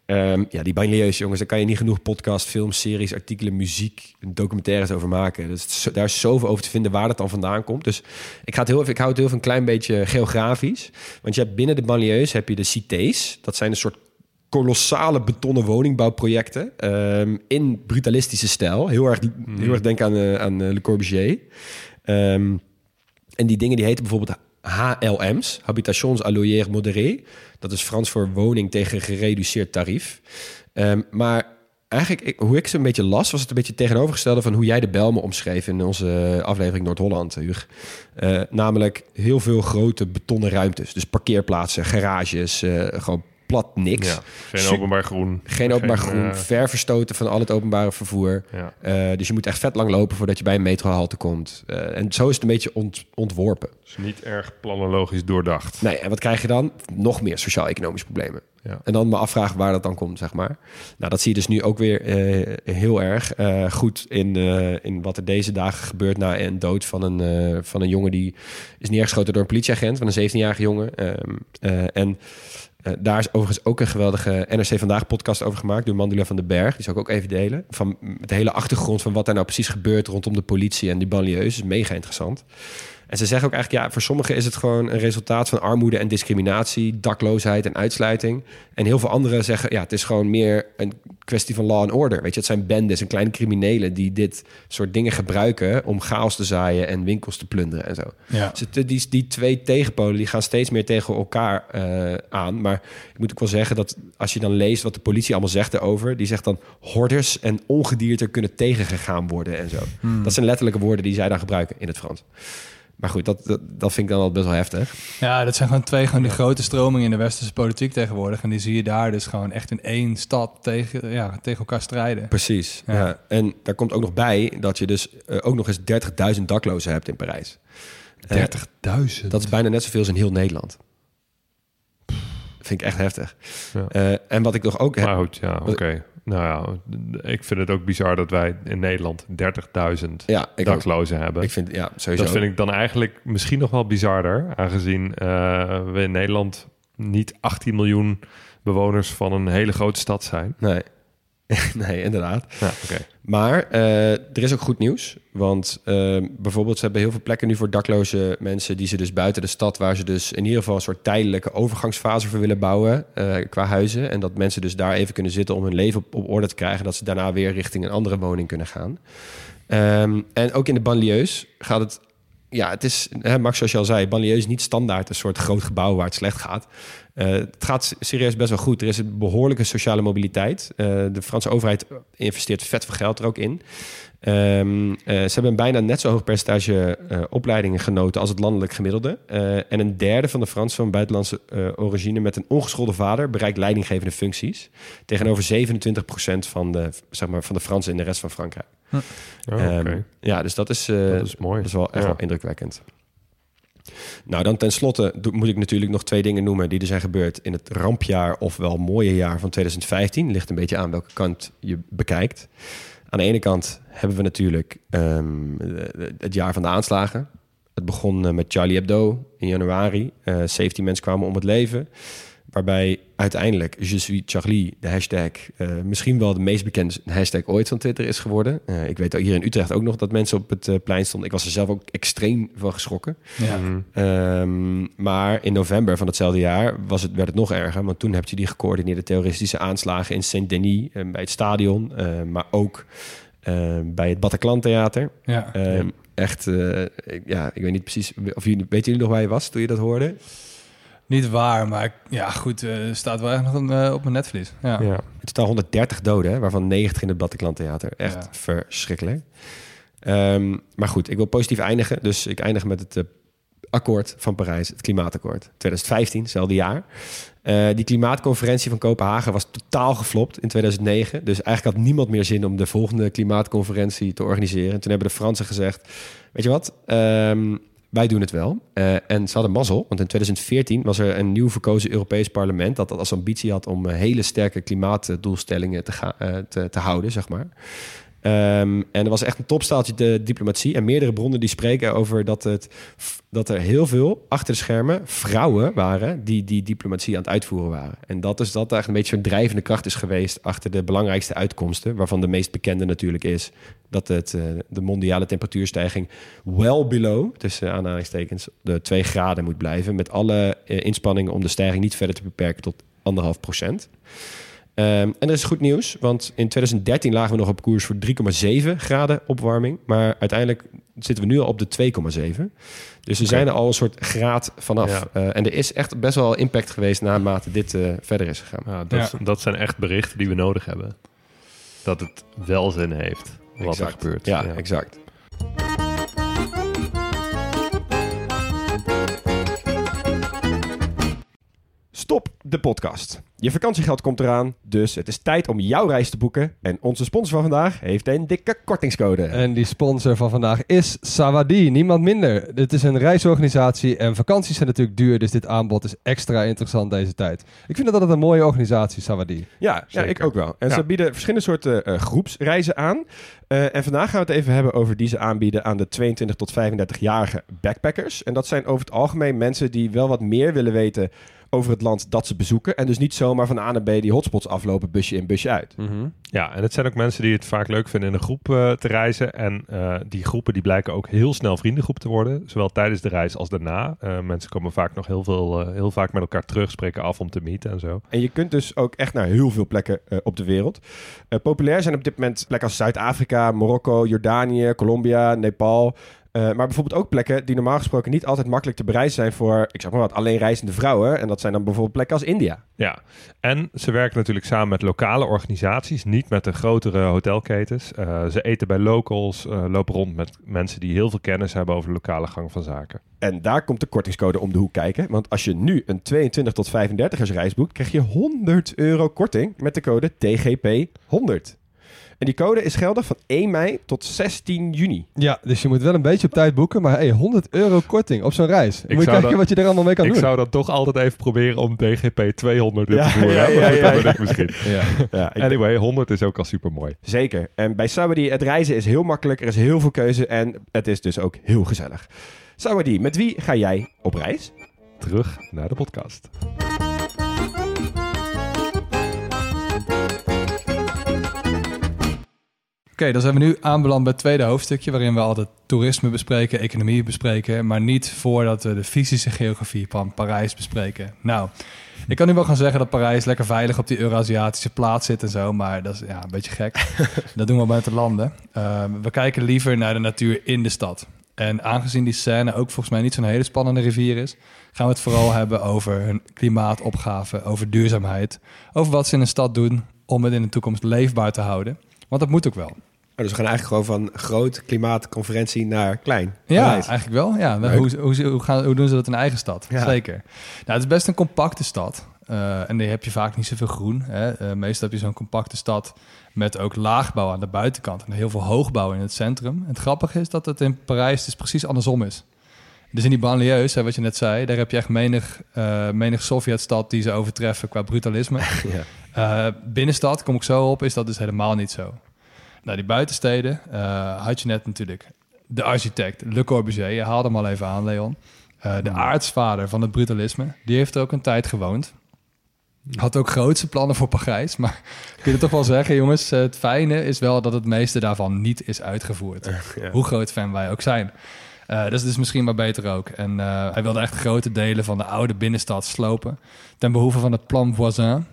Ehm, ja, die banlieues, jongens, daar kan je niet genoeg podcast, films, series, artikelen, muziek, documentaires over maken. Dus daar is zoveel over te vinden waar dat dan vandaan komt. Dus ik, ga het heel even, ik hou het heel even een klein beetje geografisch. Want je hebt binnen de banlieues heb je de cités. Dat zijn een soort kolossale betonnen woningbouwprojecten ehm, in brutalistische stijl. Heel erg, heel erg denk aan, eh, aan eh, Le Corbusier. Ehm, en die dingen die heten bijvoorbeeld HLM's, Habitations à loyer modéré. Dat is Frans voor woning tegen gereduceerd tarief. Ehm, maar eigenlijk, ik- hoe ik ze een beetje las, was het een beetje tegenovergestelde van hoe jij de Belmen omschreef in onze aflevering Noord-Holland, Huug. Eh, namelijk heel veel grote betonnen ruimtes. Dus parkeerplaatsen, garages, gewoon plat niks. Ja, geen openbaar groen. Geen openbaar Geen, groen, eh, ver verstoten van al het openbare vervoer. Ja. Eh, dus je moet echt vet lang lopen voordat je bij een metrohalte komt. Eh, en zo is het een beetje ont- ontworpen. Dus niet erg planologisch doordacht. Nee, en wat krijg je dan? Nog meer sociaal-economische problemen. Ja. En dan me afvragen waar dat dan komt, zeg maar. Nou, dat zie je dus nu ook weer heel erg goed in, in wat er deze dagen gebeurt na een dood van een, van een jongen die is neergeschoten door een politieagent, van een 17-jarige jongen. Ehm, eh, en eh, daar is overigens ook een geweldige NRC Vandaag podcast over gemaakt door Mandela van den Berg. Die zal ik ook even delen. Van de hele achtergrond van wat daar nou precies gebeurt rondom de politie en die banlieues. is mega interessant. En ze zeggen ook eigenlijk, ja, voor sommigen is het gewoon een resultaat van armoede en discriminatie, dakloosheid en uitsluiting. En heel veel anderen zeggen, ja, het is gewoon meer een kwestie van law and order. Weet je, het zijn bendes en kleine criminelen die dit soort dingen gebruiken om chaos te zaaien en winkels te plunderen en zo. Ja. Dus het- die, die twee tegenpolen die gaan steeds meer tegen elkaar eh, aan. Maar ik moet ook wel zeggen dat als je dan leest wat de politie allemaal zegt erover, die zegt dan hordes en ongedierte kunnen tegengegaan worden en zo. Dat zijn letterlijke woorden die zij dan gebruiken in het Frans. Maar goed, dat, dat, dat vind ik dan al best wel heftig. Ja, dat zijn gewoon twee gewoon die grote stromingen in de westerse politiek tegenwoordig. En die zie je daar dus gewoon echt in één stad tegen, ja, tegen elkaar strijden. Precies. Ja. Ja. En daar komt ook nog bij dat je dus eh, ook nog eens 30.000 daklozen hebt in Parijs. Eh, 30.000. dat is bijna net zoveel als in heel Nederland. Vind ik echt heftig. Ja. Eh, en wat ik nog ook heb... Maar goed, ja, oké. Nou ja, ik vind het ook bizar dat wij in Nederland 30.000 Ja, ook. daklozen hebben. ik vind, ja, sowieso. dat vind ik dan eigenlijk misschien nog wel bizarder, aangezien eh, we in Nederland niet 18 miljoen bewoners van een hele grote stad zijn. Nee. *laughs* nee, inderdaad. Ja. Maar eh, er is ook goed nieuws. Want eh, bijvoorbeeld, ze hebben heel veel plekken nu voor dakloze mensen... die ze dus buiten de stad... waar ze dus in ieder geval een soort tijdelijke overgangsfase voor willen bouwen... eh, qua huizen. En dat mensen dus daar even kunnen zitten om hun leven op, op orde te krijgen... dat ze daarna weer richting een andere woning kunnen gaan. Ehm, en ook in de banlieues gaat het... Ja, het is, hè, Max, zoals je al zei, banlieue is niet standaard een soort groot gebouw waar het slecht gaat. Eh, het gaat serieus best wel goed. Er is een behoorlijke sociale mobiliteit. Eh, de Franse overheid investeert vet veel geld er ook in. Ehm, eh, ze hebben bijna net zo hoog percentage eh, opleidingen genoten als het landelijk gemiddelde. Eh, en een derde van de Fransen van buitenlandse eh, origine met een ongeschoolde vader bereikt leidinggevende functies. Tegenover 27% van de, zeg maar, van de Fransen in de rest van Frankrijk. Oh, oké. Ehm, ja, dus dat is, eh, Dat is mooi. dat is wel echt Ja. wel indrukwekkend. Nou, dan tenslotte moet ik natuurlijk nog twee dingen noemen die er zijn gebeurd in het rampjaar ofwel mooie jaar van 2015. Ligt een beetje aan welke kant je bekijkt. Aan de ene kant hebben we natuurlijk ehm, het jaar van de aanslagen. Het begon eh, met Charlie Hebdo in januari. Eh 17 mensen kwamen om het leven. Waarbij uiteindelijk Je suis Charlie, de hashtag, eh, misschien wel de meest bekende hashtag ooit van Twitter is geworden. Eh, ik weet ook hier in Utrecht ook nog dat mensen op het plein stonden. Ik was er zelf ook extreem van geschrokken. Ja. Ehm, maar in november van hetzelfde jaar was het, werd het nog erger. Want toen heb je die gecoördineerde terroristische aanslagen in Saint-Denis, bij het stadion, eh, maar ook bij het Bataclan Theater. Ja. Ehm, Echt, eh, ik- ja, ik weet niet precies. Of jullie, weten jullie nog waar je was toen je dat hoorde? Niet waar, maar ik- ja, goed, eh, staat wel echt nog een, eh, op mijn netvlies. Ja. Ja. Het totaal 130 doden, hè, waarvan 90 in het Bataclan Theater. Echt Ja. verschrikkelijk. Ehm, maar goed, ik wil positief eindigen. Dus ik eindig met het eh, akkoord van Parijs, het klimaatakkoord. 2015, hetzelfde jaar. Eh, die klimaatconferentie van Kopenhagen was totaal geflopt in 2009. Dus eigenlijk had niemand meer zin om de volgende klimaatconferentie te organiseren. En toen hebben de Fransen gezegd, weet je wat... Ehm, wij doen het wel. Eh, en ze hadden mazzel, want in 2014 was er een nieuw verkozen Europees parlement dat dat als ambitie had om eh, hele sterke klimaatdoelstellingen te, ga- eh, te, te houden, zeg maar. Ehm, en er was echt een topstaaltje de diplomatie. En meerdere bronnen die spreken over dat, het, dat er heel veel achter de schermen vrouwen waren die die diplomatie aan het uitvoeren waren. En dat is dat eigenlijk een beetje een drijvende kracht is geweest achter de belangrijkste uitkomsten. Waarvan de meest bekende natuurlijk is dat het, eh, de mondiale temperatuurstijging well below, tussen aanhalingstekens, de 2 graden moet blijven. Met alle eh, inspanningen om de stijging niet verder te beperken tot anderhalf procent. Ehm, en er is goed nieuws, want in 2013 lagen we nog op koers voor 3,7 graden opwarming. Maar uiteindelijk zitten we nu al op de 2,7. Dus we zijn er al een soort graad vanaf. Ja. Eh, en er is echt best wel impact geweest naarmate dit eh, verder is gegaan. Ja, dat, Ja. dat zijn echt berichten die we nodig hebben. Dat het wel zin heeft wat er gebeurt. Ja, exact. Stop de podcast. Je vakantiegeld komt eraan, dus het is tijd om jouw reis te boeken. En onze sponsor van vandaag heeft een dikke kortingscode. En die sponsor van vandaag is Sawadi, niemand minder. Dit is een reisorganisatie en vakanties zijn natuurlijk duur, dus dit aanbod is extra interessant deze tijd. Ik vind dat altijd een mooie organisatie, Sawadi. Ja, ja ik ook wel. En Ja. ze bieden verschillende soorten eh, groepsreizen aan. Eh, en vandaag gaan we het even hebben over die ze aanbieden aan de 22 tot 35-jarige backpackers. En dat zijn over het algemeen mensen die wel wat meer willen weten over het land dat ze bezoeken. En dus niet zomaar van A naar B die hotspots aflopen, busje in, busje uit. Ja, en het zijn ook mensen die het vaak leuk vinden in een groep eh, te reizen. En eh, die groepen die blijken ook heel snel vriendengroep te worden. Zowel tijdens de reis als daarna. Eh, mensen komen vaak nog heel, veel, heel vaak met elkaar terug, spreken af om te meeten en zo. En je kunt dus ook echt naar heel veel plekken op de wereld. Populair zijn op dit moment plekken als Zuid-Afrika, Marokko, Jordanië, Colombia, Nepal. Eh, maar bijvoorbeeld ook plekken die normaal gesproken niet altijd makkelijk te bereizen zijn voor, ik zeg maar wat, alleen reizende vrouwen. En dat zijn dan bijvoorbeeld plekken als India. Ja, en ze werken natuurlijk samen met lokale organisaties, niet met de grotere hotelketens. Eh, ze eten bij locals, eh, lopen rond met mensen die heel veel kennis hebben over de lokale gang van zaken. En daar komt de kortingscode om de hoek kijken. Want als je nu een 22 tot 35ers reis boekt, krijg je 100 euro korting met de code TGP100. En die code is geldig van 1 mei tot 16 juni. Ja, dus je moet wel een beetje op tijd boeken, maar hey, 100 euro korting op zo'n reis. Dan moet je kijken dat- wat je er allemaal mee kan ik doen. zou dan toch altijd even proberen om DGP 200 in Ja, te voeren. ja, dat ben ik misschien. Ja. Ja, ik- Anyway, 100 is ook al super mooi. Zeker. En bij Sawadee, het reizen is heel makkelijk. Er is heel veel keuze en het is dus ook heel gezellig. Sawadee, met wie ga jij op reis? Terug naar de podcast. Oké, dan zijn we nu aanbeland bij het tweede hoofdstukje... waarin we altijd toerisme bespreken, economie bespreken... maar niet voordat we de fysische geografie van Parijs bespreken. Nou, ik kan nu wel gaan zeggen dat Parijs lekker veilig op die Eurasiatische plaats zit en zo... maar dat is ja, een beetje gek. *laughs* dat doen we buiten landen. Uh, we kijken liever naar de natuur in de stad. En aangezien die Seine ook volgens mij niet zo'n hele spannende rivier is... gaan we het vooral *laughs* hebben over hun klimaatopgave, over duurzaamheid... over wat ze in een stad doen om het in de toekomst leefbaar te houden... Want dat moet ook wel. Oh, dus we gaan eigenlijk gewoon van groot klimaatconferentie naar klein. Ja, eigenlijk wel. Ja, hoe, hoe, hoe, gaan, hoe doen ze dat in eigen stad? Ja. Zeker. Nou, het is best een compacte stad. Uh, en die heb je vaak niet zoveel groen. Hè. Uh, meestal heb je zo'n compacte stad met ook laagbouw aan de buitenkant en heel veel hoogbouw in het centrum. En het grappige is dat het in Parijs dus precies andersom is. Dus in die banlieues, hè, wat je net zei, daar heb je echt menig, uh, menig Sovjetstad die ze overtreffen qua brutalisme. *laughs* ja. Uh, binnenstad, kom ik zo op, is dat dus helemaal niet zo. Nou, die buitensteden uh, had je net natuurlijk de architect, Le Corbusier. Je haalde hem al even aan, Leon. De aartsvader van het brutalisme. Die heeft er ook een tijd gewoond. Had ook grootste plannen voor Parijs. Maar *laughs* kun je toch wel zeggen, jongens... het fijne is wel dat het meeste daarvan niet is uitgevoerd. *laughs* Ja. Hoe groot fan wij ook zijn. Uh, dat is dus misschien maar beter ook. En uh, hij wilde echt grote delen van de oude binnenstad slopen. Ten behoeve van het plan voisin.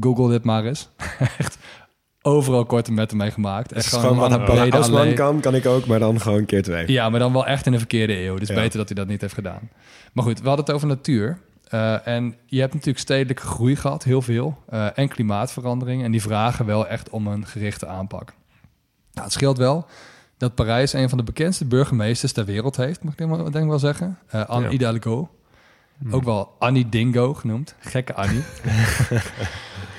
Google dit maar eens. *laughs* echt overal korte metten mee gemaakt. Echt gewoon wat een brede als man kan, kan ik ook, maar dan gewoon keer twee. Ja, maar dan wel echt in de verkeerde eeuw. Dus Ja. beter dat hij dat niet heeft gedaan. Maar goed, we hadden het over natuur. Uh, en je hebt natuurlijk stedelijke groei gehad, heel veel. Uh, en klimaatverandering. En die vragen wel echt om een gerichte aanpak. Nou, het scheelt wel dat Parijs een van de bekendste burgemeesters ter wereld heeft, mag ik denk wel, denk wel zeggen. Uh, Anne Ja. Hidalgo. Ook wel Annie Dingo genoemd. Gekke Annie.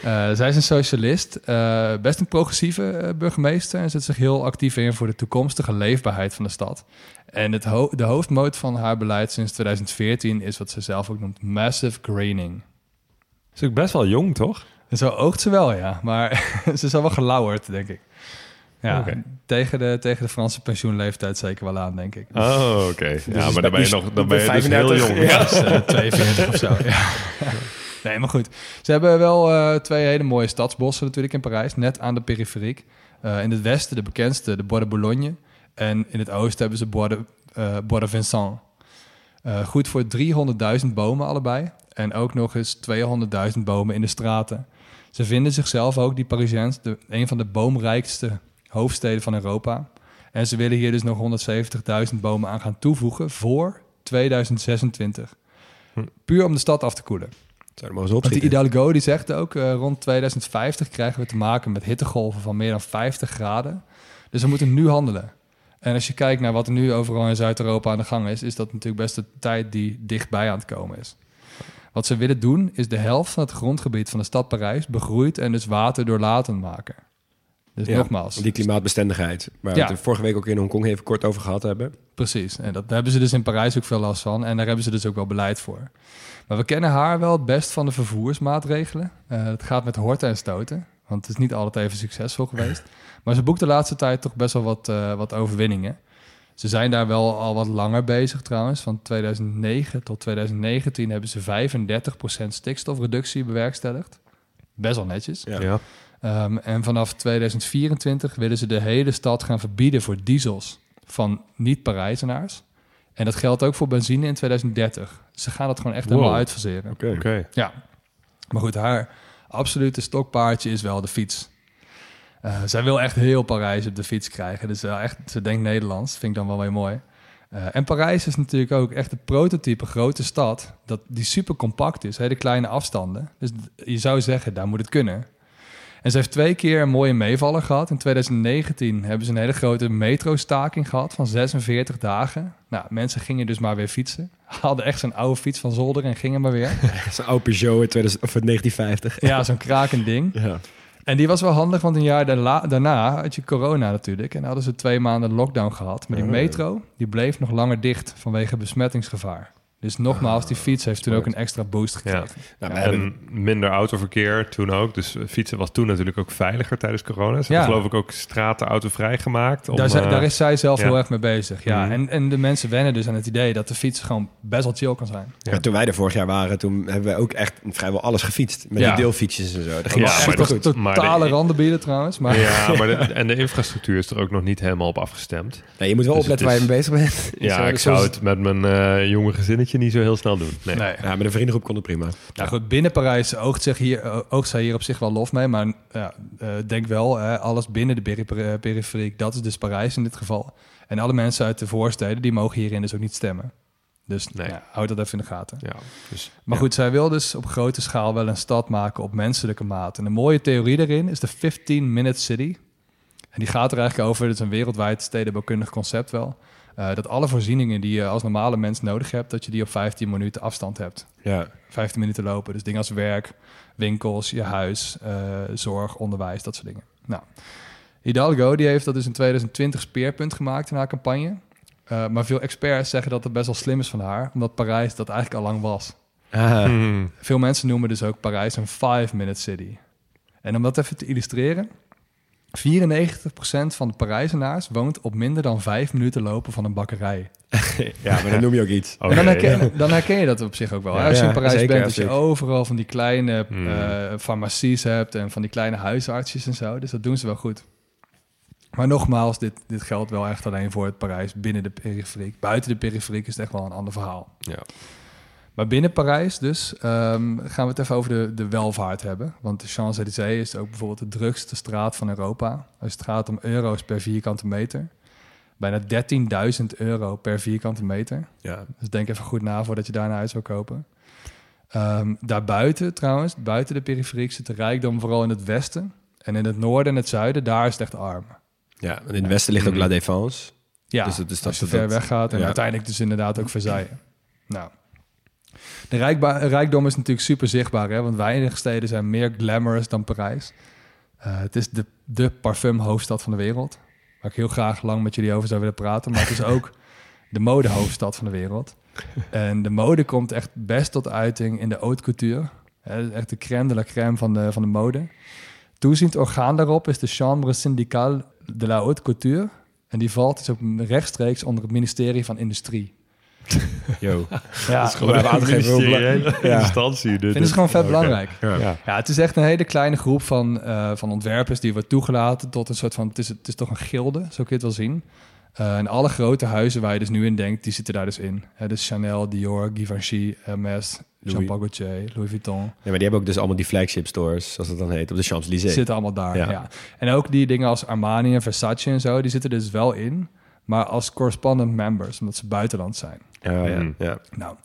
Uh, *laughs* zij is een socialist, uh, best een progressieve burgemeester en zet zich heel actief in voor de toekomstige leefbaarheid van de stad. En het ho de hoofdmoot van haar beleid sinds 2014 is wat ze zelf ook noemt massive greening. Is ook best wel jong, toch? En zo oogt ze wel, ja, maar *laughs* ze is al wel gelauwerd, denk ik. Ja, Oké. tegen, de, tegen de Franse pensioenleeftijd zeker wel aan, denk ik. Oh, oké. Ja, is maar dan ben je nog dan ben je dus 35, heel jong. ja. Eh, 42 of zo. Ja. *laughs* Nee, maar goed. Ze hebben wel eh, twee hele mooie stadsbossen natuurlijk in Parijs, net aan de periferiek. Eh, in het westen de bekendste, de Bois de Boulogne. En in het oosten hebben ze Bois de, eh, Bois de Vincent. Eh, goed voor 300.000 bomen allebei. En ook nog eens 200.000 bomen in de straten. Ze vinden zichzelf ook, die Parisiens, de, een van de boomrijkste hoofdsteden van Europa. En ze willen hier dus nog 170.000 bomen aan gaan toevoegen voor 2026. Puur om de stad af te koelen. Zou maar Want die. Hidalgo die zegt ook, eh, rond 2050 krijgen we te maken met hittegolven van meer dan 50 graden. Dus we moeten nu handelen. En als je kijkt naar wat er nu overal in Zuid-Europa aan de gang is, is dat natuurlijk best de tijd die dichtbij aan het komen is. Wat ze willen doen is de helft van het grondgebied van de stad Parijs begroeid en dus waterdoorlatend maken. Dus Ja, nogmaals, Die klimaatbestendigheid. Waar Ja. we het vorige week ook in Hongkong even kort over gehad hebben. Precies. En dat, daar hebben ze dus in Parijs ook veel last van. En daar hebben ze dus ook wel beleid voor. Maar we kennen haar wel het best van de vervoersmaatregelen. Eh, het gaat met horten en stoten. Want het is niet altijd even succesvol geweest. Maar ze boekt de laatste tijd toch best wel wat, eh, wat overwinningen. Ze zijn daar wel al wat langer bezig trouwens. Van 2009 tot 2019 hebben ze 35% stikstofreductie bewerkstelligd. Best wel netjes. Ja. Ja. Ehm, en vanaf 2024 willen ze de hele stad gaan verbieden voor diesels van niet-Parijzenaars. En dat geldt ook voor benzine in 2030. Ze gaan het gewoon echt Wow. helemaal uitfaseren. Oké. Ja. Maar goed, haar absolute stokpaardje is wel de fiets. Eh, zij wil echt heel Parijs op de fiets krijgen. Dus wel echt, ze denkt Nederlands. Vind ik dan wel weer mooi. Eh, en Parijs is natuurlijk ook echt de prototype grote stad. Dat, die super compact is, hele kleine afstanden. Dus je zou zeggen, daar moet het kunnen. En ze heeft twee keer een mooie meevaller gehad. In 2019 hebben ze een hele grote metrostaking gehad van 46 dagen. Nou, mensen gingen dus maar weer fietsen. *laughs* Hadden echt zo'n oude fiets van zolder en gingen maar weer. *laughs* Zo'n oude Peugeot in 2000, of in 1950. Ja, zo'n krakend ding. Ja. En die was wel handig, want een jaar daarna had je corona natuurlijk. En hadden ze twee maanden lockdown gehad. Maar die Oh. metro, die bleef nog langer dicht vanwege besmettingsgevaar. Dus nogmaals, die fiets heeft toen ook een extra boost gekregen. Nou, we hebben, En minder autoverkeer toen ook. Dus fietsen was toen natuurlijk ook veiliger tijdens corona. Ze Ja. hebben geloof ik ook straten autovrij gemaakt. Om, Daar, zijn- eh, daar is zij zelf ja. heel erg mee bezig. Ja. Mhm. En, en de mensen wennen dus aan het idee dat de fiets gewoon best wel chill kan zijn. ja, toen wij er vorig jaar waren, toen hebben we ook echt vrijwel alles gefietst. Met Ja. die deelfietsjes en zo. Dat ging Ja, echt maar dat- de- totale randenbieden trouwens. Maar Ja, *laughs* maar de, en de infrastructuur is er ook nog niet helemaal op afgestemd. Nee, je moet wel Dus opletten waar je mee bezig bent. Ja, Zo, ik zou het met mijn eh, jonge gezinnetje niet zo heel snel doen. Nee. nee. Ja, met een vriendengroep kon het prima. Nou goed, binnen Parijs oogt, zich hier, oogt zij hier op zich wel lof mee. Maar ja, eh, denk wel, hè, alles binnen de peri- peri- periferiek, dat is dus Parijs in dit geval. En alle mensen uit de voorsteden, die mogen hierin dus ook niet stemmen. Dus Nee. ja, houd dat even in de gaten. Ja, dus, Maar goed, zij wil dus op grote schaal wel een stad maken op menselijke maat. En een mooie theorie daarin is de 15-minute city. En die gaat er eigenlijk over, het is een wereldwijd stedenbouwkundig concept wel. Eh, dat alle voorzieningen die je als normale mens nodig hebt, dat je die op 15 minuten afstand hebt. Ja. 15 minuten lopen. Dus dingen als werk, winkels, je huis, eh, zorg, onderwijs, dat soort dingen. Nou, Hidalgo die heeft dat dus in 2020 speerpunt gemaakt in haar campagne. Eh, maar veel experts zeggen dat het best wel slim is van haar, omdat Parijs dat eigenlijk al lang was. Ah, Hmm. Veel mensen noemen dus ook Parijs een 5-minute city. En om dat even te illustreren, 94% van de Parijzenaars woont op minder dan 5 minuten lopen van een bakkerij. *laughs* ja, maar dan *laughs* noem je ook iets. En dan herken, *laughs* dan herken je dat op zich ook wel. Ja, Als je in Parijs zeker, bent, dat je overal van die kleine Hmm. eh, farmacies hebt en van die kleine huisartsjes en zo. Dus dat doen ze wel goed. Maar nogmaals, dit, dit geldt wel echt alleen voor het Parijs binnen de periferiek. Buiten de periferiek is het echt wel een ander verhaal. Ja. Maar binnen Parijs dus ehm, gaan we het even over de, de welvaart hebben. Want de Champs-Élysées is ook bijvoorbeeld de drukste straat van Europa. Als het gaat om euro's per vierkante meter. Bijna 13.000 euro per vierkante meter. Ja. Dus denk even goed na voordat je daar een huis wil kopen. Ehm, daarbuiten trouwens, buiten de periferiek zit de rijkdom vooral in het westen. En in het noorden en het zuiden, daar is het echt arm. ja, en in het westen ligt ook La Défense. Ja, Dus dat is dat- als je dat- ver weg gaat. En ja. uiteindelijk dus inderdaad ook Versailles. Nou, de rijkdom is natuurlijk super zichtbaar. Hè? Want weinig steden zijn meer glamorous dan Parijs. Eh, het is de, de parfumhoofdstad van de wereld. Waar ik heel graag lang met jullie over zou willen praten. Maar het is ook de modehoofdstad van de wereld. En de mode komt echt best tot uiting in de haute couture. Echt de crème de la crème van de, van de mode. Toeziend orgaan daarop is de Chambre syndicale de la haute couture. En die valt dus ook rechtstreeks onder het ministerie van Industrie. Yo. Ja, Gewoon We hebben een aangegeven Ja. instantie. Dus vinden ze gewoon vet belangrijk. Ja. Het is echt een hele kleine groep van, eh, van ontwerpers die wordt toegelaten tot een soort van... Het is, het is toch een gilde, zo kun je het wel zien. Eh, en alle grote huizen waar je dus nu in denkt, die zitten daar dus in. Hè, dus Chanel, Dior, Givenchy, Hermès, Jean-Paul Gaultier, Louis Vuitton. Ja, maar die hebben ook dus allemaal die flagship stores, zoals het dan heet, op de Champs-Élysées. Zitten allemaal daar, Ja. ja. En ook die dingen als Armani en Versace en zo, die zitten dus wel in. Maar als correspondent members, omdat ze buitenland zijn. Ja, ja, Mm. ja. Nou,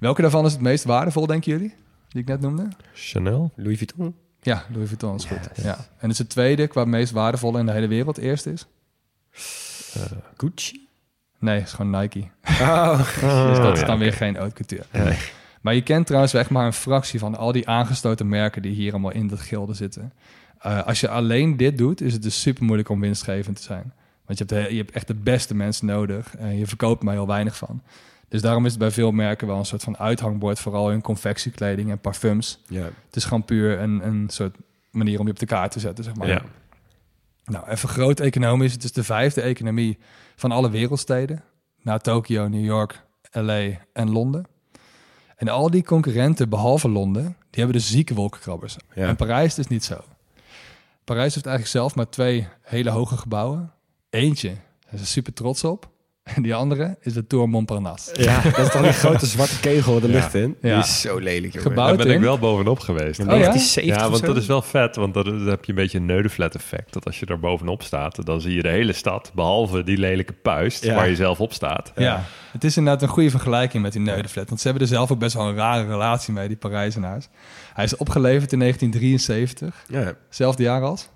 welke daarvan is het meest waardevol, denken jullie? Die ik net noemde? Chanel? Louis Vuitton? Ja, Louis Vuitton is goed. Ja. En is het tweede qua meest waardevolle in de hele wereld eerst is? Gucci? Nee, het is gewoon Nike. *laughs* Oh. *laughs* dus dat is ja, dan weer geen haute couture. Nee. Maar je kent trouwens echt maar een fractie van al die aangesloten merken die hier allemaal in dat gilde zitten. Eh, als je alleen dit doet, is het dus super moeilijk om winstgevend te zijn. Want je hebt, de- je hebt echt de beste mensen nodig en je verkoopt maar heel weinig van. Dus daarom is het bij veel merken wel een soort van uithangbord, vooral in confectiekleding en parfums. Ja. Het is gewoon puur een, een soort manier om je op de kaart te zetten, zeg maar. Ja. Nou, even groot economisch. Het is de vijfde economie van alle wereldsteden. Na Tokio, New York, LA en Londen. En al die concurrenten, behalve Londen, die hebben dus zieke wolkenkrabbers. Ja. En Parijs is niet zo. Parijs heeft eigenlijk zelf maar twee hele hoge gebouwen. Eentje, daar is er super trots op. En die andere is de Tour Montparnasse. Ja, dat is toch die grote zwarte kegel de Ja. lucht in? Die Ja. is zo lelijk, jongen. Gebouwd Daar ben ik wel bovenop geweest. Oh ja? 1970 Ja, want dat is wel vet, want dat, dan heb je een beetje een neudeflat effect. Dat als je er bovenop staat, dan zie je de hele stad, behalve die lelijke puist Ja. waar je zelf op staat. Ja. het is inderdaad een goede vergelijking met die Neudeflat. Want ze hebben er zelf ook best wel een rare relatie mee, die Parijzenaars. Hij is opgeleverd in 1973, Ja. zelfde jaar als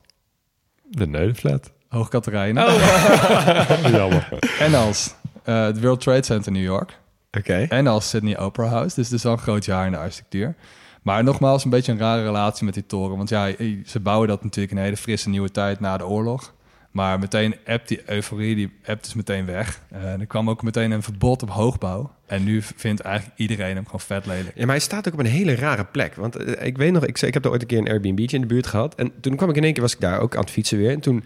De neudeflat. Hoog Katerijnen. *laughs* Jammer. En als eh, het World Trade Center New York. Oké. En als Sydney Opera House. Dus het is wel een groot jaar in de architectuur. Maar nogmaals, een beetje een rare relatie met die toren. Want ja, ze bouwen dat natuurlijk in een hele frisse nieuwe tijd na de oorlog. Maar meteen appt die euforie, die appt dus meteen weg. Eh, er kwam ook meteen een verbod op hoogbouw. En nu vindt eigenlijk iedereen hem gewoon vet lelijk. Ja, maar hij staat ook op een hele rare plek. Want eh, ik weet nog, ik, zei- ik heb er ooit een keer een Airbnb in de buurt gehad. En toen kwam ik in één keer, was ik daar ook aan het fietsen weer. En toen...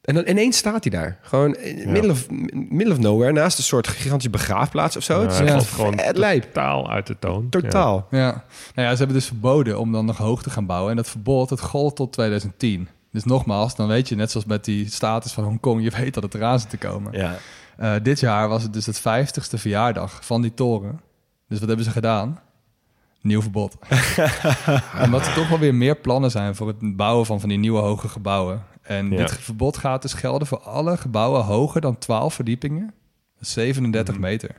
En dan ineens staat hij daar. Gewoon in middle, of, middle of nowhere. Naast een soort gigantische begraafplaats of zo. het is Ja, gewoon lijp. totaal uit de toon. Totaal. Ja. Nou ja, ze hebben dus verboden om dan nog hoog te gaan bouwen. En dat verbod, dat gold tot 2010. Dus nogmaals, dan weet je, net zoals met die status van Hongkong... je weet dat het eraan zit te komen. Ja. Eh, dit jaar was het dus het 50ste verjaardag van die toren. Dus wat hebben ze gedaan? Nieuw verbod. *laughs* Omdat er toch wel weer meer plannen zijn voor het bouwen van van die nieuwe hoge gebouwen. En Ja. dit verbod gaat dus gelden voor alle gebouwen hoger dan 12 verdiepingen. Dat is 37 meter.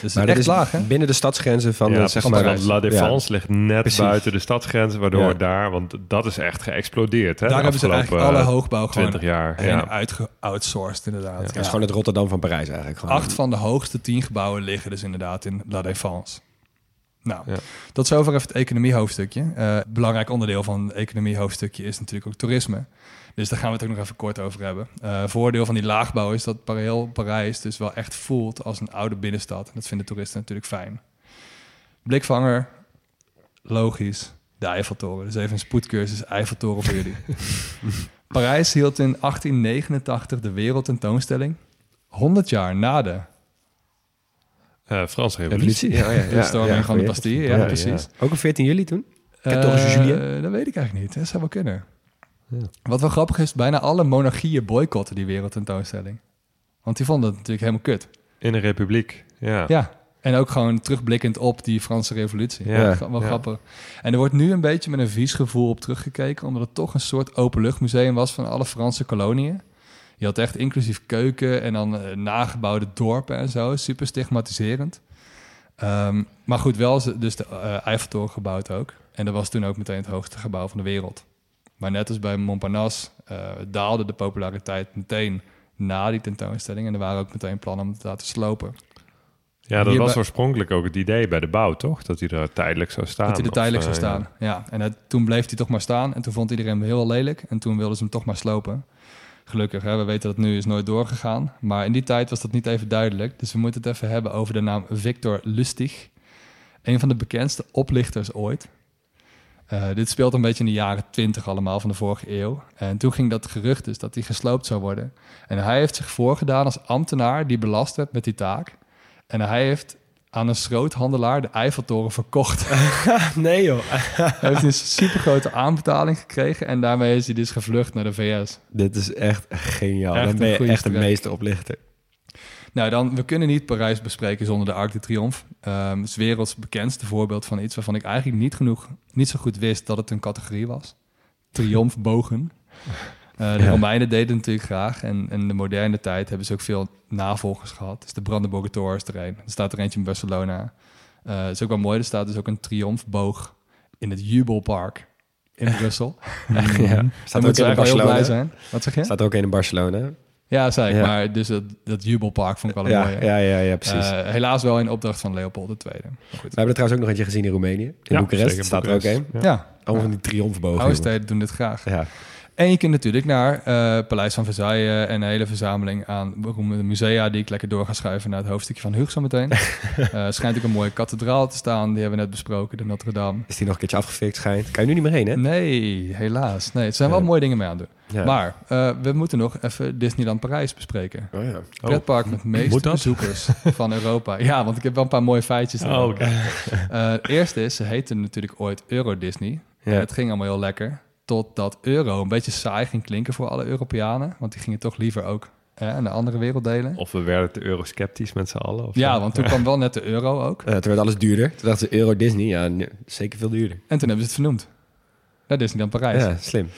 Dus Maar echt dat is laag, hè? binnen de stadsgrenzen van, ja, de, zeg zeg maar... maar, La Défense Ja. ligt net Precies. buiten de stadsgrenzen, waardoor Ja. daar, want dat is echt geëxplodeerd. Hè, Daar hebben ze eigenlijk alle hoogbouw gewoon 20 jaar. Ja. uitge-outsourced, inderdaad. Het is gewoon het Rotterdam van Parijs eigenlijk. Gewoon. Acht van de hoogste tien gebouwen liggen dus inderdaad in La Défense. Nou, Ja. tot zover even het economiehoofdstukje. Eh belangrijk onderdeel van het economiehoofdstukje is natuurlijk ook toerisme. Dus daar gaan we het ook nog even kort over hebben. Eh, voordeel van die laagbouw is dat heel Parijs dus wel echt voelt als een oude binnenstad. En dat vinden toeristen natuurlijk fijn. Blikvanger, logisch, de Eiffeltoren. Dus even een spoedcursus Eiffeltoren voor jullie. *laughs* Parijs hield in 1889 de wereldtentoonstelling. 100 jaar na de Eh, Franse revolutie. Ja, ja, ja. *laughs* de storming Ja, van de. Bastille. Ja, Ja, precies. Ook op 14 juli toen? Eh, 14 juillet? dat weet ik eigenlijk niet. Dat zou wel kunnen. Wat wel grappig is, bijna alle monarchieën boycotten die wereldtentoonstelling. Want die vonden het natuurlijk helemaal kut. In een republiek. Ja. Ja. En ook gewoon terugblikkend op die Franse revolutie. Ja. Ja, wel Ja. grappig. En er wordt nu een beetje met een vies gevoel op teruggekeken, omdat het toch een soort openluchtmuseum was van alle Franse koloniën. Je had echt inclusief keuken en dan eh, nagebouwde dorpen en zo. Super stigmatiserend. Ehm, maar goed, wel dus de eh, Eiffeltoren gebouwd ook. En dat was toen ook meteen het hoogste gebouw van de wereld. Maar net als bij Montparnasse eh, daalde de populariteit meteen na die tentoonstelling. En er waren ook meteen plannen om het te laten slopen. Ja, dat Hierbij- was oorspronkelijk ook het idee bij de bouw, toch? Dat hij er tijdelijk zou staan. Dat hij er tijdelijk eh, zou staan. Ja, en het, toen bleef hij toch maar staan. En toen vond iedereen hem heel lelijk. En toen wilden ze hem toch maar slopen. Gelukkig, hè, we weten dat het nu is nooit doorgegaan. Maar in die tijd was dat niet even duidelijk. Dus we moeten het even hebben over de naam Victor Lustig. Een van de bekendste oplichters ooit. Eh, dit speelt een beetje in de jaren 20 allemaal van de vorige eeuw. En toen ging dat gerucht dus dat hij gesloopt zou worden. En hij heeft zich voorgedaan als ambtenaar die belast werd met die taak. En hij heeft aan een schroothandelaar de Eiffeltoren verkocht. *laughs* Nee joh. Hij heeft een supergrote aanbetaling gekregen en daarmee is hij dus gevlucht naar de VS. Dit is echt geniaal. Echt Dan ben je echt de meeste oplichter. Nou, dan, we kunnen niet Parijs bespreken zonder de Arc de Triomphe. Ehm, het is werelds bekendste voorbeeld van iets waarvan ik eigenlijk niet genoeg, niet zo goed wist dat het een categorie was. Triomfbogen. Eh de Ja. Romeinen deden het natuurlijk graag en in de moderne tijd hebben ze ook veel navolgers gehad. Dus de Brandenburger Tor is er een. Er staat er eentje in Barcelona. Eh het is ook wel mooi, er staat dus ook een triomfboog in het Jubelpark in *laughs* Brussel. Ja. Staat ook moeten in wel heel blij Barcelona. zijn. Wat zeg je? Staat er ook een in Barcelona. Ja, zei ik. Ja. Maar dus dat, dat jubelpark vond ik wel een Ja, mooie. ja, ja, ja, precies. Eh, helaas wel in opdracht van Leopold II. Maar goed. We hebben er trouwens ook nog eentje gezien in Roemenië. In Ja, Boekarest staat er ook een. Ja. Ja, Allemaal van die triomfbogen. oude steden doen dit graag. Ja. En je kunt natuurlijk naar eh, Paleis van Versailles en een hele verzameling aan beroemde musea die ik lekker door ga schuiven naar het hoofdstukje van Huug zo meteen. *laughs* Eh, Er schijnt ook een mooie kathedraal te staan, die hebben we net besproken, de Notre Dame. Is die nog een keertje afgefikt schijnt? Kan je nu niet meer heen, hè? Nee, helaas. Nee, het zijn wel mooie dingen mee aan doen. Ja. Maar eh, we moeten nog even Disneyland Parijs bespreken. Oh, ja. Pretpark met de meeste bezoekers van Europa. Ja, want ik heb wel een paar mooie feitjes. Oh. Eh, het eerste is, ze heette natuurlijk ooit Euro Disney. Ja. En het ging allemaal heel lekker. Totdat euro een beetje saai ging klinken voor alle Europeanen. Want die gingen toch liever ook hè, naar andere werelddelen. Of we werden te eurosceptisch met z'n allen. Of Ja, zo. want toen kwam wel net de euro ook. Eh, toen werd alles duurder. Toen dachten ze Euro Disney. Ja, nee, zeker veel duurder. En toen hebben ze het vernoemd. Naar Disneyland Parijs. Ja, slim.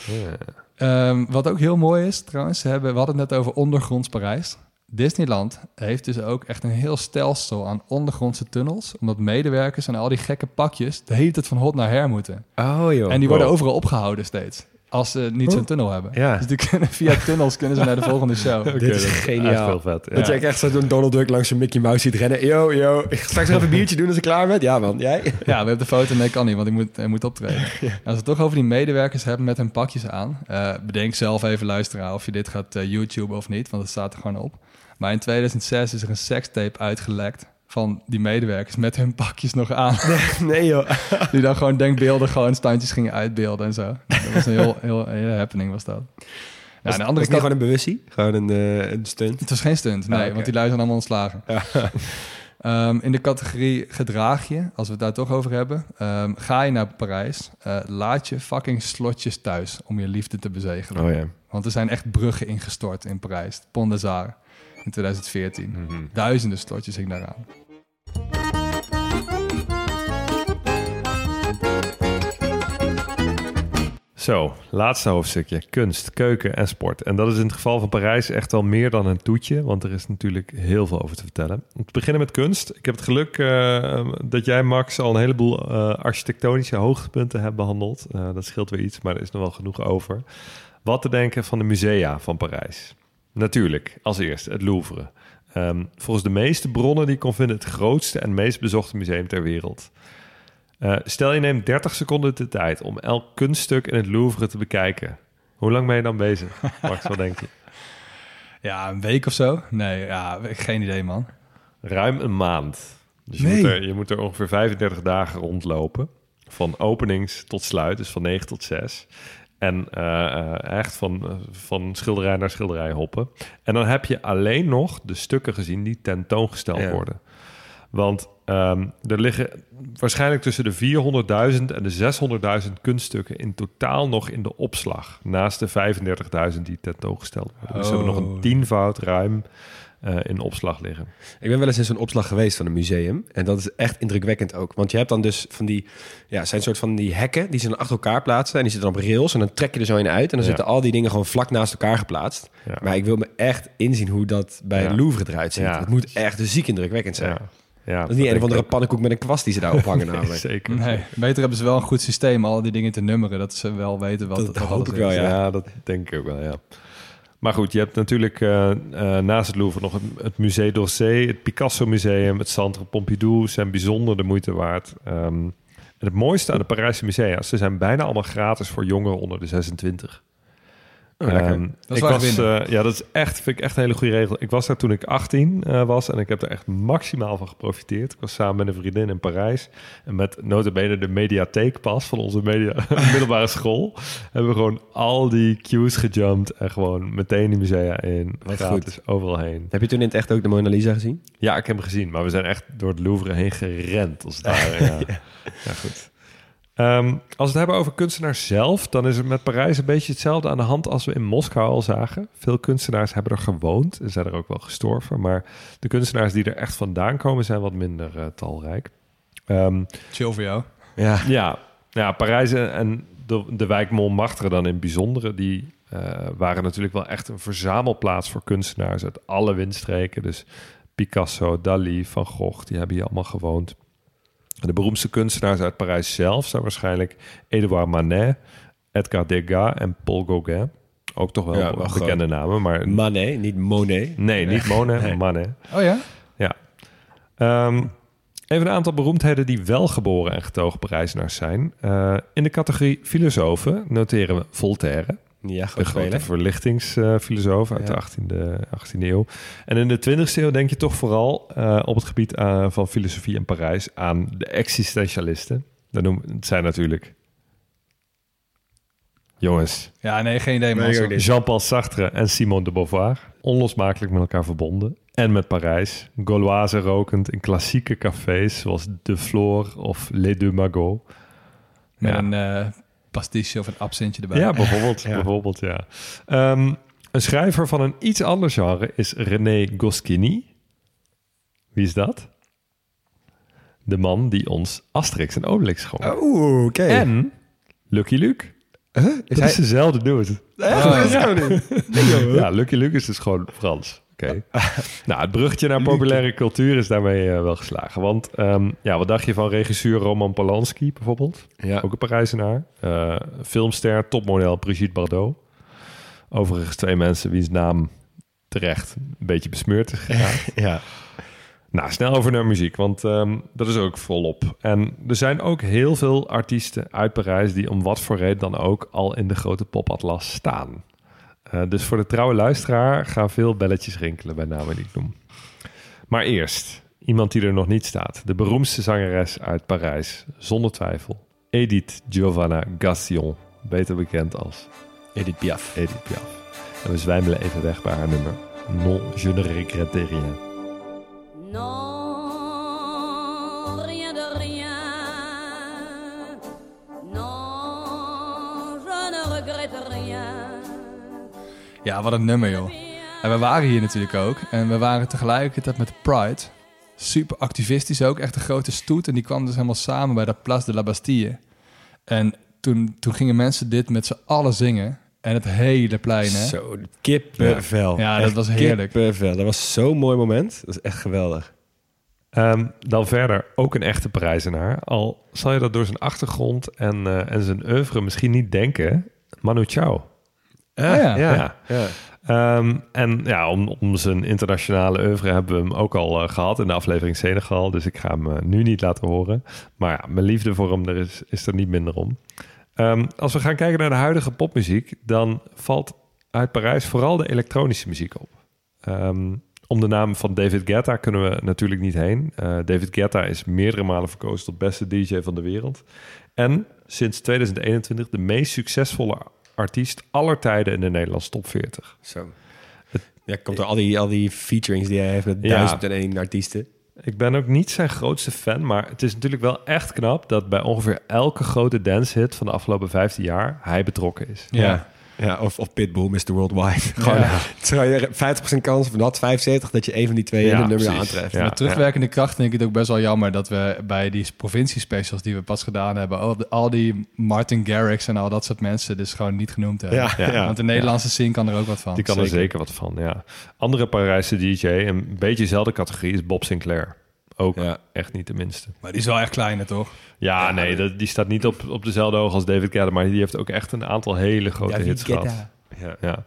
Ehm, wat ook heel mooi is trouwens, ze hebben, we hadden het net over ondergronds Parijs. Disneyland heeft dus ook echt een heel stelsel aan ondergrondse tunnels. Omdat medewerkers en al die gekke pakjes de hele tijd van hot naar her moeten. Oh, joh. en die worden wow. overal opgehouden steeds. Als ze niet zo'n tunnel hebben. Ja. Dus die kunnen, *laughs* via tunnels kunnen ze naar de volgende show. *laughs* Oké, Dit is geniaal. Heel vet. Ja. Dat je echt zo door Donald Duck langs een Mickey Mouse ziet rennen. Yo, yo. Ik ga straks nog even een biertje doen als ik klaar ben. Ja, man. Jij? Ja, we hebben de foto. Nee, kan niet, want ik moet, ik moet optreden. *laughs* Als we het toch over die medewerkers hebben met hun pakjes aan. eh, bedenk zelf even, luisteraar, of je dit gaat eh, YouTube of niet, want het staat er gewoon op. Maar in 2006 is er een sekstape uitgelekt van die medewerkers met hun pakjes nog aan. *laughs* Nee, joh. *laughs* Die dan gewoon denkbeeldig gewoon standjes gingen uitbeelden en zo. Dat was een heel, heel, happening was dat. Ja, Was, de was andere kant... gewoon een bewustie? Gewoon een, eh, een stunt? Het was geen stunt, nee, Ah, want die lui zijn allemaal ontslagen. *laughs* Ehm, in de categorie gedraag je, als we het daar toch over hebben, ehm, ga je naar Parijs, eh, laat je fucking slotjes thuis om je liefde te bezegelen. Oh ja. Want er zijn echt bruggen ingestort in Parijs. Pont des Arts in 2014. Duizenden slotjes hing daaraan. Zo, laatste hoofdstukje. Kunst, keuken en sport. En dat is in het geval van Parijs echt wel meer dan een toetje, want er is natuurlijk heel veel over te vertellen. Om te beginnen met kunst. Ik heb het geluk eh, dat jij, Max, al een heleboel eh, architectonische hoogtepunten hebt behandeld. Eh, dat scheelt weer iets, maar er is nog wel genoeg over. Wat te denken van de musea van Parijs? Natuurlijk, als eerste het Louvre. Ehm, volgens de meeste bronnen die ik kon vinden, het grootste en meest bezochte museum ter wereld. Eh, stel je neemt 30 seconden de tijd om elk kunststuk in het Louvre te bekijken. Hoe lang ben je dan bezig? *laughs* Max, wat denk je? Ja, een week of zo? Nee, ja, geen idee, man. Ruim een maand. Dus je, Nee. moet er, je moet er ongeveer 35 dagen rondlopen. Van openings tot sluit, dus van 9 tot 6. En eh, eh, echt van, van schilderij naar schilderij hoppen. En dan heb je alleen nog de stukken gezien die tentoongesteld Ja. worden. Want ehm, er liggen waarschijnlijk tussen de 400.000 en de 600.000 kunststukken in totaal nog in de opslag. Naast de 35.000 die tentoongesteld worden. Dus we hebben nog een Oh. tienvoud ruim eh, in opslag liggen. Ik ben wel eens in zo'n opslag geweest van een museum. En dat is echt indrukwekkend ook. Want je hebt dan dus van die... Ja, zijn soort van die hekken die ze dan achter elkaar plaatsen. En die zitten dan op rails. En dan trek je er zo in uit. En dan Ja. zitten al die dingen gewoon vlak naast elkaar geplaatst. Ja. Maar ik wil me echt inzien hoe dat bij Ja. Louvre eruit ziet. Ja. Het moet echt ziek indrukwekkend zijn. Ja. Ja, Dat is niet een of andere pannenkoek met een kwast die ze daar ophangen *laughs* namelijk. Zeker. Nee, beter hebben ze wel een goed systeem, al die dingen te nummeren, dat ze wel weten wat Dat het wat hoop ik wel, is. ja. Ja. dat denk ik ook wel, ja. Maar goed, je hebt natuurlijk eh, eh, naast het Louvre nog het, het Musée d'Orsay, het Picasso Museum, het Centre Pompidou zijn bijzonder de moeite waard. Ehm, en het mooiste aan de Parijse musea, ze zijn bijna allemaal gratis voor jongeren onder de 26. Oh. Ehm, is ik waar was, eh, ja, dat is echt, vind ik echt een hele goede regel. Ik was daar toen ik 18 eh, was en ik heb er echt maximaal van geprofiteerd. Ik was samen met een vriendin in Parijs en met notabene de mediatheekpas van onze media, *laughs* middelbare school. Hebben we gewoon al die queues gejumpt en gewoon meteen die musea in. Wat gratis overal heen. Heb je toen in het echt ook de Mona Lisa gezien? Ja, ik heb hem gezien, maar we zijn echt door het Louvre heen gerend als *laughs* ware. Ja. ja, goed. Ehm, als we het hebben over kunstenaars zelf, dan is het met Parijs een beetje hetzelfde aan de hand als we in Moskou al zagen. Veel kunstenaars hebben er gewoond en zijn er ook wel gestorven, maar de kunstenaars die er echt vandaan komen zijn wat minder eh, talrijk. Ehm, Chill voor jou. Ja. ja, ja, Parijs en- en de, de wijk Montmartre dan in bijzondere, die eh, waren natuurlijk wel echt een verzamelplaats voor kunstenaars uit alle windstreken. Dus Picasso, Dali, Van Gogh, die hebben hier allemaal gewoond. De beroemdste kunstenaars uit Parijs zelf zijn waarschijnlijk Edouard Manet, Edgar Degas en Paul Gauguin. Ook toch wel, Ja, wel bekende namen, maar... Manet, niet Monet. Nee, niet Monet, Nee. Manet. Oh ja? Ja. Ehm, even een aantal beroemdheden die wel geboren en getogen Parijzenaars zijn. Eh, in de categorie filosofen noteren we Voltaire. Ja, De grote verlichtingsfilosoof uit Ja. de 18e, 18e eeuw. En in de 20e eeuw denk je toch vooral eh, op het gebied eh, van filosofie in Parijs aan de existentialisten. Dat noemen, het zijn natuurlijk... Jongens, Ja, nee, geen idee. Nee. Jean-Paul Sartre en Simone de Beauvoir. Onlosmakelijk met elkaar verbonden. En met Parijs. Gauloise rokend in klassieke cafés zoals De Flore of Les Deux Magots. met Ja. een eh pastiche of een absintje erbij. Ja, bijvoorbeeld. *laughs* Ja. bijvoorbeeld ja. Ehm, een schrijver van een iets ander genre is René Goscinny. Wie is dat? De man die ons Asterix en Obelix schonk. Oeh, oké. En Lucky Luke. Huh? Dat Is is, hij... dezelfde dude. Echt? Oh. *laughs* Ja, Lucky Luke is dus gewoon Frans. Oké. *laughs* nou, het bruggetje naar populaire cultuur is daarmee eh, wel geslagen. Want ehm, ja, wat dacht je van regisseur Roman Polanski bijvoorbeeld? Ja. Ook een Parijzenaar. Eh filmster, topmodel Brigitte Bardot. Overigens twee mensen wiens naam terecht een beetje besmeurd is geraakt. *laughs* ja. Nou, snel over naar muziek, want ehm, dat is ook volop. En er zijn ook heel veel artiesten uit Parijs die om wat voor reden dan ook al in de grote popatlas staan. Eh, dus voor de trouwe luisteraar gaan veel belletjes rinkelen bij namen die ik noem. Maar eerst, iemand die er nog niet staat. De beroemdste zangeres uit Parijs, zonder twijfel. Edith Giovanna Gassion, beter bekend als Edith Piaf. Edith Piaf. En we zwijmelen even weg bij haar nummer. Non, je ne regrette rien. Non, Ja, wat een nummer, joh. En we waren hier natuurlijk ook. En we waren tegelijkertijd met Pride. Super activistisch ook. Echt een grote stoet. En die kwam dus helemaal samen bij de Place de la Bastille. En toen, toen gingen mensen dit met z'n allen zingen. En het hele plein, hè? Zo, kippenvel. Ja, dat Echt was heerlijk. Kippenvel. Dat was zo'n mooi moment. Dat is echt geweldig. Ehm, dan verder ook een echte Parijzenaar. Al zal je dat door zijn achtergrond en, eh, en zijn oeuvre misschien niet denken. Manu Chao. Ah, ja. ja. Ja. ja. Ehm, en ja, om, om zijn internationale oeuvre hebben we hem ook al eh, gehad in de aflevering Senegal. Dus ik ga hem eh, nu niet laten horen. Maar ja, mijn liefde voor hem er is, is er niet minder om. Ehm, als we gaan kijken naar de huidige popmuziek, dan valt uit Parijs vooral de elektronische muziek op. Ehm, om de naam van David Guetta kunnen we natuurlijk niet heen. Eh, David Guetta is meerdere malen verkozen tot beste DJ van de wereld. En sinds 2021 de meest succesvolle artiest aller tijden in de Nederlandse top 40. Zo. Ja, komt door al die, al die featurings die hij heeft met Ja. duizend en één artiesten. Ik ben ook niet zijn grootste fan, maar het is natuurlijk wel echt knap dat bij ongeveer elke grote dancehit van de afgelopen 15 jaar hij betrokken is. Ja. Ja, of, of Pitbull, Mr. Worldwide. Gewoon, terwijl je 50% kans van dat, 75 dat je een van die twee Ja, in de nummer aantreft. Ja. Met terugwerkende kracht vind ik het ook best wel jammer dat we bij die provinciespecials die we pas gedaan hebben, al, al die Martin Garrix en al dat soort mensen dus gewoon niet genoemd hebben. Ja, ja. Want de Nederlandse scene kan er ook wat van. Die kan er zeker wat van, ja. Andere Parijse DJ, een beetje dezelfde categorie, is Bob Sinclair. Ook Ja. echt niet de minste. Maar die is wel echt kleiner, toch? Ja, nee, dat, die staat niet op, op dezelfde hoog als David Guetta, maar die heeft ook echt een aantal hele grote David hits Guetta. gehad. Ja, ja.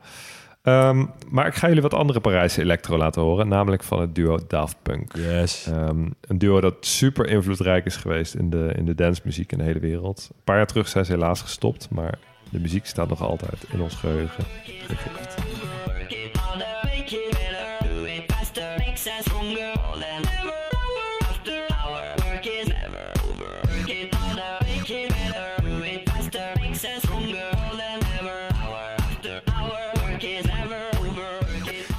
Ehm, maar ik ga jullie wat andere Parijse electro laten horen, namelijk van het duo Daft Punk. Yes. Ehm, een duo dat super invloedrijk is geweest in de, in de dancemuziek in de hele wereld. Een paar jaar terug zijn ze helaas gestopt, maar de muziek staat nog altijd in ons geheugen gegrift.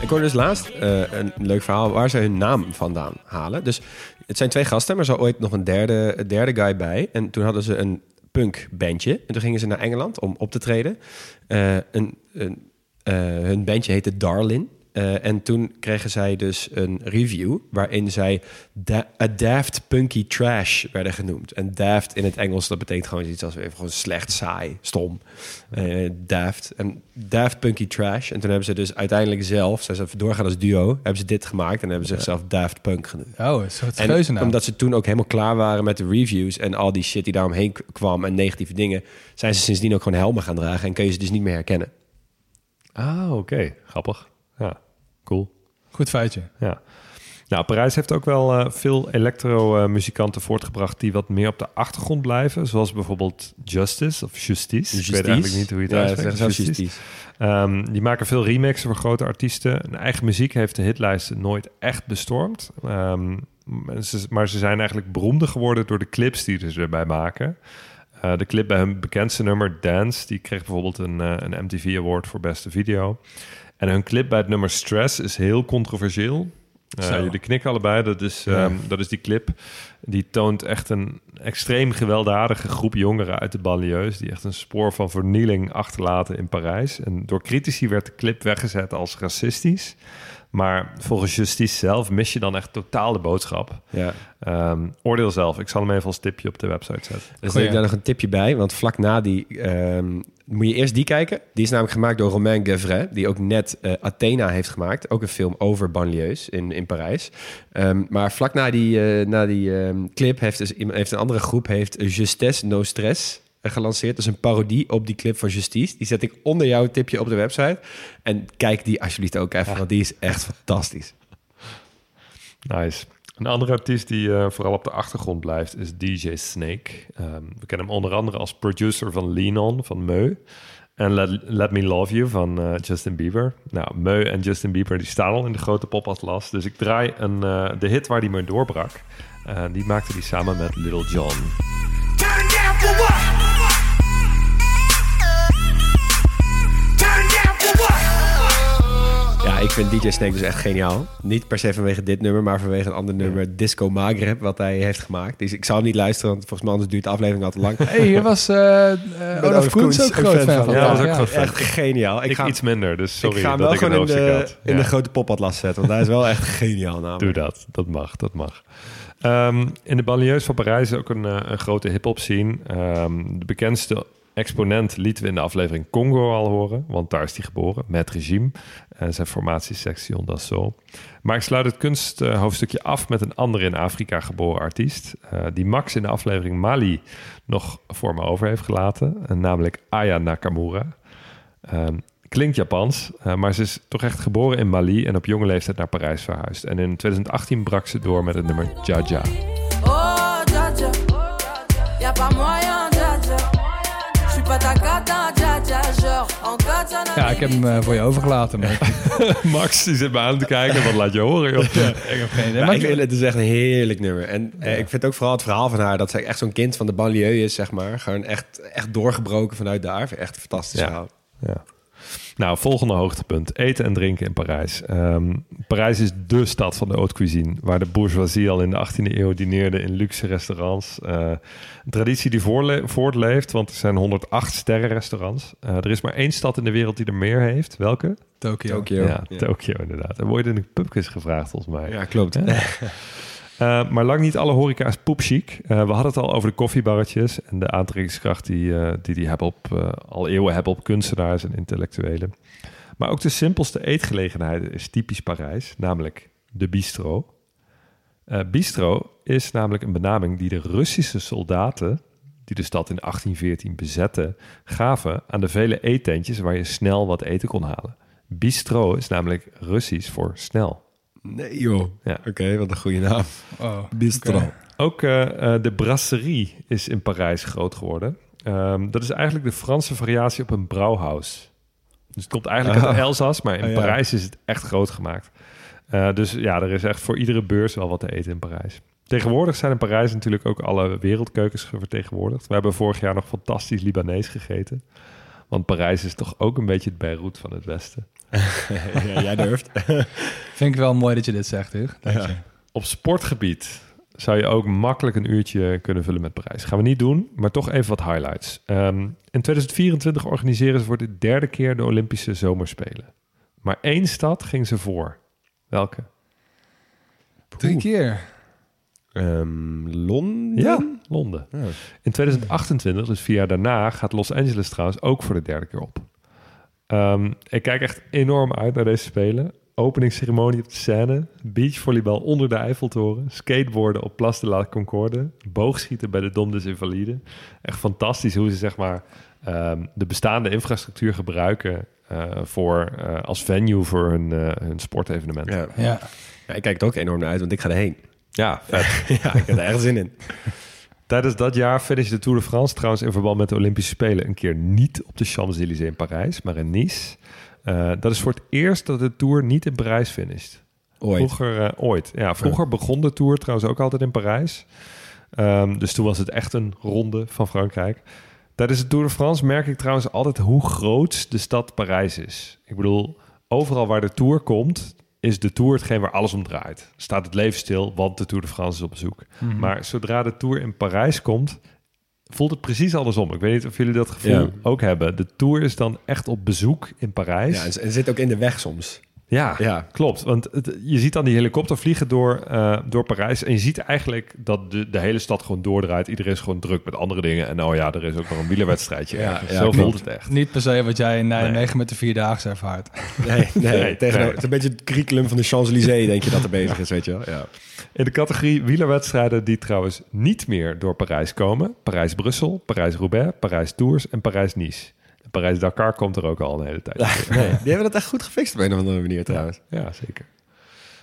Ik hoorde dus laatst eh, een leuk verhaal waar ze hun naam vandaan halen. Dus het zijn twee gasten, maar zat ooit nog een derde, derde guy bij. En toen hadden ze een punkbandje. En toen gingen ze naar Engeland om op te treden. Eh, een, een, eh, hun bandje heette Darlin. Eh, en toen kregen zij dus een review waarin zij da a daft punky trash werden genoemd. En daft in het Engels, dat betekent gewoon iets als even gewoon slecht, saai, stom. Eh, daft. En daft punky trash. En toen hebben ze dus uiteindelijk zelf, zijn ze doorgaan als duo, hebben ze dit gemaakt en hebben ze zichzelf Daft Punk genoemd. Oh, een soort geuzennaam. omdat ze toen ook helemaal klaar waren met de reviews en al die shit die daaromheen kwam en negatieve dingen, zijn ze sindsdien ook gewoon helmen gaan dragen en kun je ze dus niet meer herkennen. Ah, oké. Grappig. Cool. Goed feitje. Ja. Nou, Parijs heeft ook wel eh, veel electro-muzikanten voortgebracht die wat meer op de achtergrond blijven. Zoals bijvoorbeeld Justice of Justice. Ik weet eigenlijk niet hoe je het Ja, uitspreekt. Justice. Ehm, die maken veel remixen voor grote artiesten. Hun eigen muziek heeft de hitlijsten nooit echt bestormd. Ehm, maar ze zijn eigenlijk beroemder geworden door de clips die ze erbij maken. Eh, de clip bij hun bekendste nummer, Dance, die kreeg bijvoorbeeld een, eh, een MTV Award voor beste video. En hun clip bij het nummer Stress is heel controversieel. Zo. jullie knikken allebei. Dat is, Ja. ehm, dat is die clip. Die toont echt een extreem gewelddadige groep jongeren uit de banlieues... die echt een spoor van vernieling achterlaten in Parijs. En door critici werd de clip weggezet als racistisch. Maar volgens Justice zelf mis je dan echt totaal de boodschap. Ja. Ehm, oordeel zelf. Ik zal hem even als tipje op de website zetten. Er zit daar nog een tipje bij, want vlak na die ehm, moet je eerst die kijken. Die is namelijk gemaakt door Romain Gavret, die ook net eh, Athena heeft gemaakt. Ook een film over banlieues in, in Parijs. Ehm, maar vlak na die, eh, na die ehm, clip heeft, dus, iemand- heeft een andere groep heeft Justesse No Stress gelanceerd. Dus een parodie op die clip van Justice. Die zet ik onder jouw tipje op de website. En kijk die alsjeblieft ook even, want die is echt fantastisch. Nice. Een andere artiest die eh, vooral op de achtergrond blijft is DJ Snake. Ehm, we kennen hem onder andere als producer van Lean On van Meu. En Let, Let Me Love You van eh, Justin Bieber. Nou, Meu en Justin Bieber die staan al in de grote popatlas. Dus ik draai een, eh, de hit waar die mee doorbrak. Eh, die maakte hij samen met Little John. Turn down for what? Ja, ik vind DJ Snake dus echt geniaal. Niet per se vanwege dit nummer, maar vanwege een ander nummer, Disco Maghreb, wat hij heeft gemaakt. Dus ik zal hem niet luisteren, want volgens mij anders duurt de aflevering al te lang. hey, hier was eh eh, Olaf Koens ook groot fan van. Ja, was ook groot fan. Echt geniaal. Ik, ga, iets minder, dus sorry ik ga hem dat wel ik gewoon in de, had. in Ja. de grote popatlas zetten, want hij is wel echt geniaal namelijk. Doe dat, dat mag, dat mag. Ehm, in de banlieues van Parijs is ook een, eh, een grote hip-hop scene. Ehm, de bekendste exponent lieten we in de aflevering Congo al horen, want daar is hij geboren, met regime. En zijn formatie is Section d'Assaut. Maar ik sluit het kunsthoofdstukje af met een andere in Afrika geboren artiest, eh, die Max in de aflevering Mali nog voor me over heeft gelaten, en namelijk Aya Nakamura. Ehm, klinkt Japans, eh, maar ze is toch echt geboren in Mali en op jonge leeftijd naar Parijs verhuisd. En in 2018 brak ze door met het nummer Jaja. Oh, dja dja. Ja, ik heb hem eh, voor je overgelaten. Maar *laughs* Max, die zit me aan te kijken. Wat laat je horen, joh? *laughs* ik heb geen idee. Maar ik vind het is echt een heerlijk nummer. En eh, ik vind ook vooral het verhaal van haar, dat zij echt zo'n kind van de banlieue is, zeg maar. Gewoon echt, echt doorgebroken vanuit daar. Echt een fantastisch Ja. verhaal. Ja. Nou, volgende hoogtepunt. Eten en drinken in Parijs. Ehm, Parijs is dé stad van de haute cuisine. Waar de bourgeoisie al in de 18e eeuw dineerde in luxe restaurants. Eh, een traditie die voortleeft, want er zijn 108 sterrenrestaurants. Eh er is maar één stad in de wereld die er meer heeft. Welke? Tokio. Tokio. Ja, Tokio inderdaad. Er wordt in de pubquiz gevraagd, volgens mij. Ja, klopt. *laughs* Eh, maar lang niet alle horeca is poepchic. Eh, we hadden het al over de koffiebarretjes en de aantrekkingskracht die eh, die, die hebben op, al eeuwen hebben op kunstenaars en intellectuelen. Maar ook de simpelste eetgelegenheid is typisch Parijs, namelijk de bistro. Bistro is namelijk een benaming die de Russische soldaten, die de stad in 1814 bezetten, gaven aan de vele eetentjes waar je snel wat eten kon halen. Bistro is namelijk Russisch voor snel. Nee joh. Ja. Oké, wat een goede naam. Oh, Bistro. Ook eh, eh, de brasserie is in Parijs groot geworden. Ehm, dat is eigenlijk de Franse variatie op een brouwhaus. Dus het komt eigenlijk uit Ah. Elzas, maar in ja. Parijs is het echt groot gemaakt. Eh, dus ja, er is echt voor iedere beurs wel wat te eten in Parijs. Tegenwoordig zijn in Parijs natuurlijk ook alle wereldkeukens vertegenwoordigd. We hebben vorig jaar nog fantastisch Libanees gegeten. Want Parijs is toch ook een beetje het Beirut van het Westen. *laughs* ja, jij durft. *laughs* Vind ik wel mooi dat je dit zegt, je. Op sportgebied zou je ook makkelijk een uurtje kunnen vullen met Parijs. Gaan we niet doen, maar toch even wat highlights. Ehm, in 2024 organiseren ze voor de derde keer de Olympische Zomerspelen. Maar één stad ging ze voor. Welke? Drie keer. Ehm, Londen? Ja, Londen. Ja. In 2028, dus vier jaar daarna, gaat Los Angeles trouwens ook voor de derde keer op. Ehm, ik kijk echt enorm uit naar deze spelen. Openingsceremonie op de scène, beachvolleybal onder de Eiffeltoren, skateboarden op Place de la Concorde, boogschieten bij de Dom des Invalides. Echt fantastisch hoe ze zeg maar ehm, de bestaande infrastructuur gebruiken eh, voor, eh, als venue voor hun, eh, hun sportevenement. Ja. Ja. Ja, ik kijk er ook enorm naar uit, want ik ga erheen. Ja, vet. *laughs* ja, ik heb er echt zin in. Tijdens dat jaar finishte de Tour de France trouwens in verband met de Olympische Spelen een keer niet op de Champs-Élysées in Parijs, maar in Nice. Eh, dat is voor het eerst dat de Tour niet in Parijs finisht. Ooit. Vroeger, eh, ooit. Ja, vroeger begon de Tour trouwens ook altijd in Parijs. Ehm, dus toen was het echt een ronde van Frankrijk. Tijdens de Tour de France merk ik trouwens altijd hoe groot de stad Parijs is. Ik bedoel, overal waar de Tour komt, is de Tour hetgeen waar alles om draait. Staat het leven stil, want de Tour de France is op bezoek. Mhm. Maar zodra de Tour in Parijs komt, voelt het precies andersom. Ik weet niet of jullie dat gevoel Ja. ook hebben. De Tour is dan echt op bezoek in Parijs. Ja, en zit ook in de weg soms. Ja, Ja. klopt. Want het- je ziet dan die helikopter vliegen door, eh, door Parijs. En je ziet eigenlijk dat de, de hele stad gewoon doordraait. Iedereen is gewoon druk met andere dingen. En oh ja, er is ook nog een wielerwedstrijdje. *laughs* Ja, ja, Zo voelt het echt. Niet per se wat jij in Nijmegen met de Vierdaagse ervaart. *laughs* Nee, nee, nee. Het is een beetje het curriculum van de Champs-Élysées, denk je dat er bezig is, weet je wel. Ja. In de categorie wielerwedstrijden die trouwens niet meer door Parijs komen. Parijs-Brussel, Parijs-Roubaix, Parijs-Tours en Parijs-Nice. Parijs-Dakar komt er ook al een hele tijd. Nee, *laughs* die hebben dat echt goed gefixt op een of andere manier trouwens. Ja, zeker.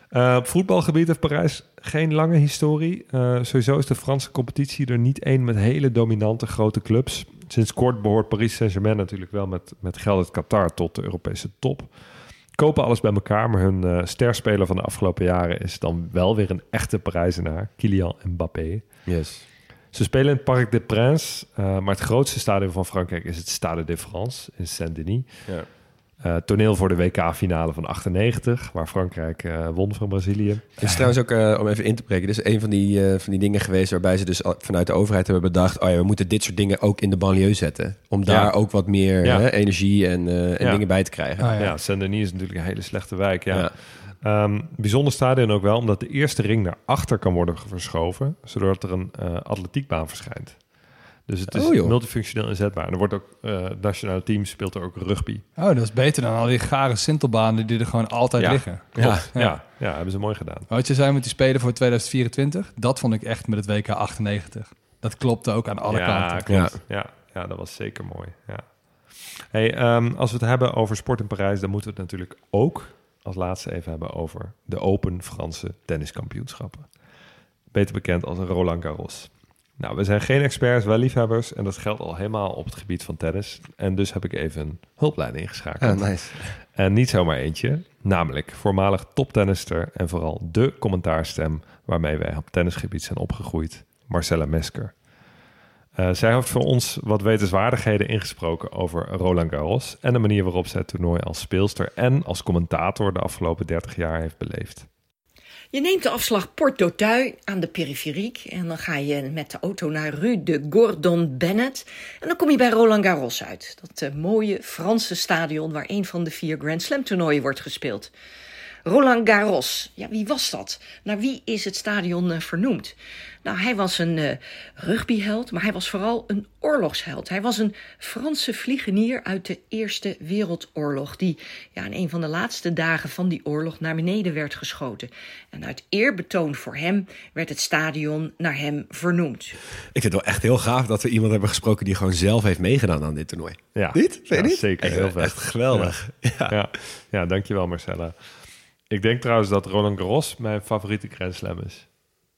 Eh, op voetbalgebied heeft Parijs geen lange historie. Eh, sowieso is de Franse competitie er niet één met hele dominante grote clubs. Sinds kort behoort Paris Saint-Germain natuurlijk wel met, met geld uit Qatar tot de Europese top. Kopen alles bij elkaar, maar hun eh, sterspeler van de afgelopen jaren is dan wel weer een echte Parijzenaar, Kylian Mbappé. Yes. Ze spelen in het Parc des Princes, eh, maar het grootste stadion van Frankrijk is het Stade de France in Saint-Denis. Ja. Eh, toneel voor de WK-finale van 98, waar Frankrijk eh, won van Brazilië. Het is trouwens ook, eh, om even in te breken, dit is een van die, eh, van die dingen geweest waarbij ze dus vanuit de overheid hebben bedacht, oh ja, we moeten dit soort dingen ook in de banlieue zetten. Om daar Ja. ook wat meer Ja. hè, energie en, eh, en Ja. dingen bij te krijgen. Ah, ja. ja. Saint-Denis is natuurlijk een hele slechte wijk. Ja. Ja. Ehm, bijzonder stadion ook wel, omdat de eerste ring naar achter kan worden verschoven, zodat er een eh, atletiekbaan verschijnt. Dus het is Oh, multifunctioneel inzetbaar. En er wordt ook, het nationale team speelt er ook rugby. Oh, dat is beter dan al die gare sintelbanen die er gewoon altijd Ja. liggen. Ja. Ja. Ja. hebben ze mooi gedaan. Wat je zei met die spelen voor 2024, dat vond ik echt met het WK 98. Dat klopte ook aan alle ja, kanten. Klopt. Ja. Ja. dat was zeker mooi. Ja. Hey, ehm, als we het hebben over sport in Parijs, dan moeten we het natuurlijk ook als laatste even hebben over de Open Franse tenniskampioenschappen. Beter bekend als Roland Garros. Nou, we zijn geen experts, wel liefhebbers. En dat geldt al helemaal op het gebied van tennis. En dus heb ik even een hulplijn ingeschakeld. Ah, nice. En niet zomaar eentje, namelijk voormalig toptennister en vooral de commentaarstem waarmee wij op tennisgebied zijn opgegroeid, Marcella Mesker. Eh, zij heeft voor ons wat wetenswaardigheden ingesproken over Roland Garros en de manier waarop zij het toernooi als speelster en als commentator de afgelopen 30 jaar heeft beleefd. Je neemt de afslag Port d'Auteuil aan de periferiek en dan ga je met de auto naar Rue de Gordon Bennett en dan kom je bij Roland Garros uit. Dat eh, mooie Franse stadion waar een van de vier Grand Slam toernooien wordt gespeeld. Roland Garros, ja wie was dat? Naar wie is het stadion eh, vernoemd? Nou, hij was een eh, rugbyheld, maar hij was vooral een oorlogsheld. Hij was een Franse vliegenier uit de Eerste Wereldoorlog, die ja, in een van de laatste dagen van die oorlog naar beneden werd geschoten. En uit eerbetoon voor hem werd het stadion naar hem vernoemd. Ik vind het wel echt heel gaaf dat we iemand hebben gesproken die gewoon zelf heeft meegedaan aan dit toernooi. Ja, Niet? Vind je Ja, niet? zeker. Echt, Heel vet. echt geweldig. Ja. Ja. Ja. dankjewel Marcella. Ik denk trouwens dat Roland Garros mijn favoriete Grand Slam is.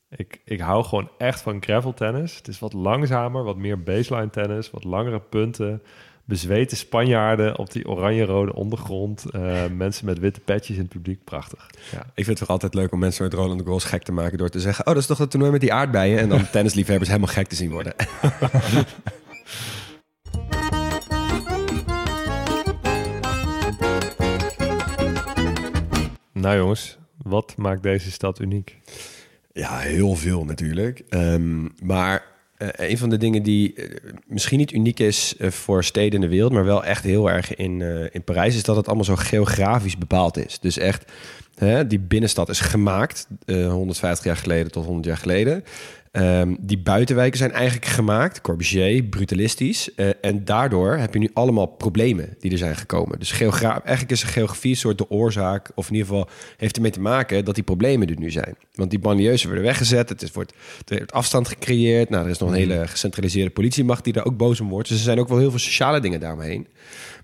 Ik, ik hou gewoon echt van gravel tennis. Het is wat langzamer, wat meer baseline tennis, wat langere punten. Bezweten Spanjaarden op die oranje-rode ondergrond. eh, *laughs* mensen met witte petjes in het publiek. Prachtig. Ja. Ik vind het toch altijd leuk om mensen met Roland Garros gek te maken door te zeggen... oh, dat is toch dat toernooi met die aardbeien? En dan *laughs* tennisliefhebbers helemaal gek te zien worden. *laughs* Nou jongens, wat maakt deze stad uniek? Ja, heel veel natuurlijk. Ehm, maar eh, een van de dingen die eh, misschien niet uniek is eh, voor steden in de wereld, maar wel echt heel erg in, in Parijs, is dat het allemaal zo geografisch bepaald is. Dus echt, Hè, die binnenstad is gemaakt eh, 150 jaar geleden tot 100 jaar geleden. Ehm, die buitenwijken zijn eigenlijk gemaakt, Corbusier, brutalistisch. eh, en daardoor heb je nu allemaal problemen die er zijn gekomen. Dus geogra eigenlijk is de geografie een soort de oorzaak, of in ieder geval heeft ermee te maken dat die problemen er nu zijn. Want die banlieues worden weggezet, het is, wordt, er wordt afstand gecreëerd. Nou, er is nog een hele gecentraliseerde politiemacht die daar ook boos om wordt. Dus er zijn ook wel heel veel sociale dingen daaromheen.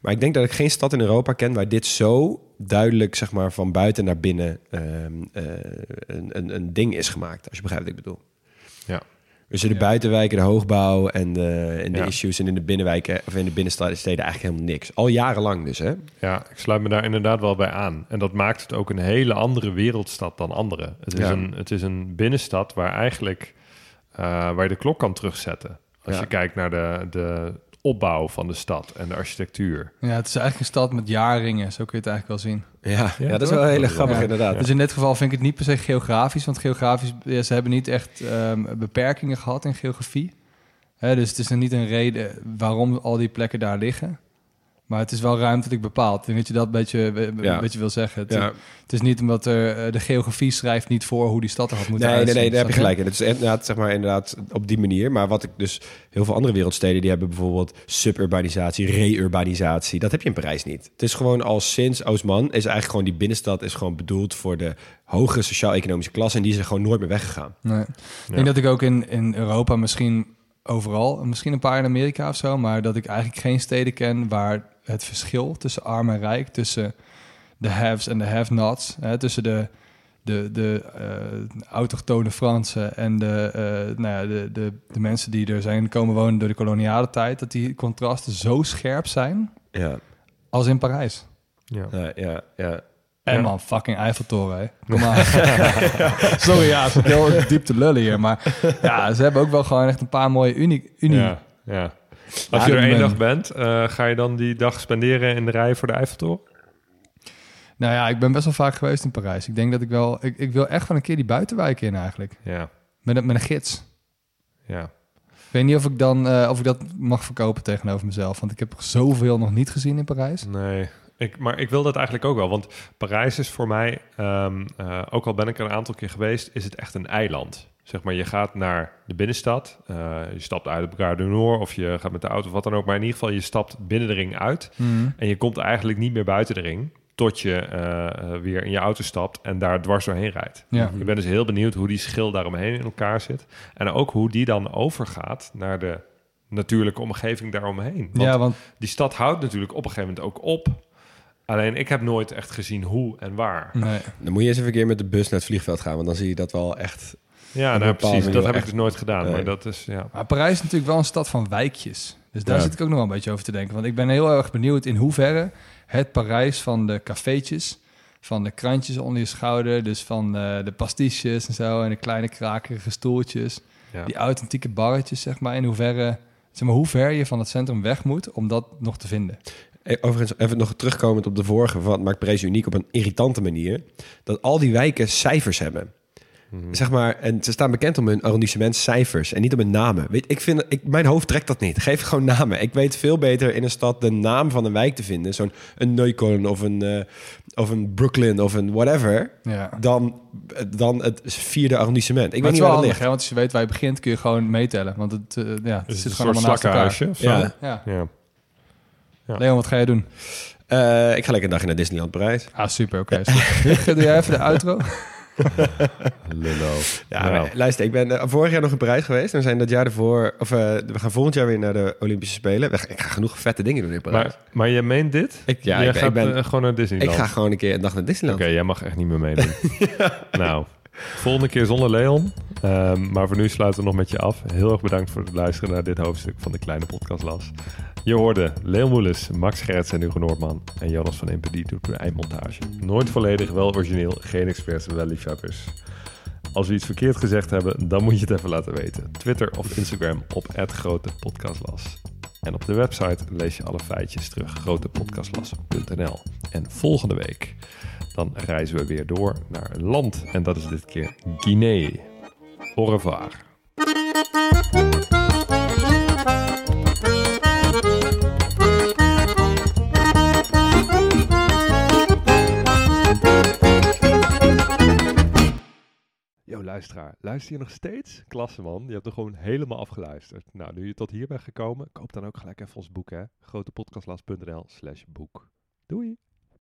Maar ik denk dat ik geen stad in Europa ken waar dit zo duidelijk, zeg maar, van buiten naar binnen ehm, eh, een, een, een ding is gemaakt. Als je begrijpt wat ik bedoel. Ja. Dus in de buitenwijken, de hoogbouw en de, en de Ja. issues en in de binnenwijken of in de binnensteden eigenlijk helemaal niks. Al jarenlang dus, hè? Ja, ik sluit me daar inderdaad wel bij aan. En dat maakt het ook een hele andere wereldstad dan andere. Het is, Ja. een, het is een binnenstad waar eigenlijk eh, waar je de klok kan terugzetten. Als Ja. je kijkt naar de, de opbouw van de stad en de architectuur. Ja, het is eigenlijk een stad met jaarringen, zo kun je het eigenlijk wel zien. Ja, ja, dat is wel heel grappig inderdaad. Dus in dit geval vind ik het niet per se geografisch, want geografisch, ja, ze hebben niet echt ehm, beperkingen gehad in geografie. Hè, dus het is er niet een reden waarom al die plekken daar liggen. Maar het is wel ruimtelijk bepaald. Ik denk dat je dat een beetje, een Ja. beetje wil zeggen. Het, Ja. het is niet omdat er, eh, de geografie schrijft niet voor hoe die stad er had moeten Nee, nee, uitzien. nee, daar heb je gelijk in. Het is inderdaad, zeg maar, inderdaad op die manier. Maar wat ik dus... Heel veel andere wereldsteden, die hebben bijvoorbeeld suburbanisatie, reurbanisatie. Dat heb je in Parijs niet. Het is gewoon al sinds Oosman... is eigenlijk gewoon die binnenstad is gewoon bedoeld voor de hogere sociaal-economische klasse. En die is er gewoon nooit meer weggegaan. Nee. Ik denk dat ik ook in, in Europa misschien overal, misschien een paar in Amerika of zo, maar dat ik eigenlijk geen steden ken waar het verschil tussen arm en rijk, tussen de haves en de have-nots, hè, tussen de, de, de eh, autochtone Fransen en de, eh, nou ja, de, de, de mensen die er zijn komen wonen door de koloniale tijd, dat die contrasten zo scherp zijn Ja. als in Parijs. Ja, ja, ja. ja. En Ja. man, fucking Eiffeltoren, hè. *laughs* Kom maar. *laughs* Sorry, ja, het is heel diep te lullen hier. Maar ja, ze hebben ook wel gewoon echt een paar mooie unie... unie. Ja, ja. Als je er één dag bent, eh, ga je dan die dag spenderen in de rij voor de Eiffeltoren? Nou ja, ik ben best wel vaak geweest in Parijs. Ik denk dat ik wel... Ik, ik wil echt wel een keer die buitenwijken in eigenlijk. Ja. Met, een- met een gids. Ja. Ik weet niet of ik, dan, eh, of ik dat mag verkopen tegenover mezelf. Want ik heb zoveel nog niet gezien in Parijs. Nee, ik, maar ik wil dat eigenlijk ook wel. Want Parijs is voor mij, ehm, eh, ook al ben ik er een aantal keer geweest, is het echt een eiland. Zeg maar, je gaat naar de binnenstad, eh, je stapt uit op Gare du Nord of je gaat met de auto of wat dan ook. Maar in ieder geval, je stapt binnen de ring uit Mhm. en je komt eigenlijk niet meer buiten de ring. Tot je eh, weer in je auto stapt en daar dwars doorheen rijdt. Ja. Ik ben dus heel benieuwd hoe die schil daaromheen in elkaar zit. En ook hoe die dan overgaat naar de natuurlijke omgeving daaromheen. Want, Ja, want- die stad houdt natuurlijk op een gegeven moment ook op. Alleen ik heb nooit echt gezien hoe en waar. Nee. Dan moet je eens even een keer met de bus naar het vliegveld gaan. Want dan zie je dat wel echt... Ja, nou, precies. Dat heb ik dus nooit gedaan. Nee. Maar dat is, ja. Maar Parijs is natuurlijk wel een stad van wijkjes. Dus daar Ja. zit ik ook nog wel een beetje over te denken. Want ik ben heel erg benieuwd in hoeverre het Parijs van de cafeetjes, van de krantjes onder je schouder, dus van eh, de pastiches en zo en de kleine krakerige stoeltjes, Ja. die authentieke barretjes, zeg maar, in hoeverre, zeg maar, hoe ver je van het centrum weg moet om dat nog te vinden. Eh, Overigens, even nog terugkomend op de vorige. Wat maakt Parijs uniek op een irritante manier? Dat al die wijken cijfers hebben. Zeg maar, en ze staan bekend om hun arrondissementscijfers en niet om hun namen. Weet, ik vind, ik, mijn hoofd trekt dat niet. *laughs* Geef gewoon namen. Ik weet veel beter in een stad de naam van een wijk te vinden. Zo'n een Neukölln of een, eh, of een Brooklyn of een whatever. Ja. Dan, dan het vierde arrondissement. Ik maar weet het niet waar dat handig, ligt. hè? want als je weet waar je begint, kun je gewoon meetellen. Want het, eh, ja, het Is zit gewoon soort allemaal naast elkaar. slakkenhuisje of zo? Ja. Ja. ja. Ja. Leon, wat ga je doen? Eh, ik ga lekker een dagje naar Disneyland Parijs. Ah, super, oké. Hugo, *laughs* doe jij even de outro? *laughs* Lullo. Ja, Nou. maar luister, ik ben eh, vorig jaar nog in Parijs geweest. En we zijn dat jaar ervoor... Of eh, we gaan volgend jaar weer naar de Olympische Spelen. We- Ik ga genoeg vette dingen doen in Parijs. Maar, maar je meent dit? Ik- ja, je ik- ik gaat ben- gewoon naar Disneyland? ik ga gewoon een keer een dag naar Disneyland. Oké, jij mag echt niet meer meedoen. *laughs* Nou, volgende keer zonder Leon. Ehm, maar voor nu sluiten we nog met je af. Heel erg bedankt voor het luisteren naar dit hoofdstuk van de Kleine Podcast Las. Je hoorde Leon Max Gerts en Hugo Noordman. En Jonas van Impe, die doet de eindmontage. Nooit volledig, wel origineel. Geen experts, wel liefhebbers. Als we iets verkeerd gezegd hebben, dan moet je het even laten weten. Twitter of Instagram op @grotepodcastlas. En op de website lees je alle feitjes terug. grotepodcastlas.nl. En volgende week, dan reizen we weer door naar een land. En dat is dit keer Guinea. Au revoir. Yo, luisteraar, luister je nog steeds? Klasse man, je hebt er gewoon helemaal afgeluisterd. Nou, nu je tot hier bent gekomen, koop dan ook gelijk even ons boek hè. grotepodcastlas.nl slash boek. Doei!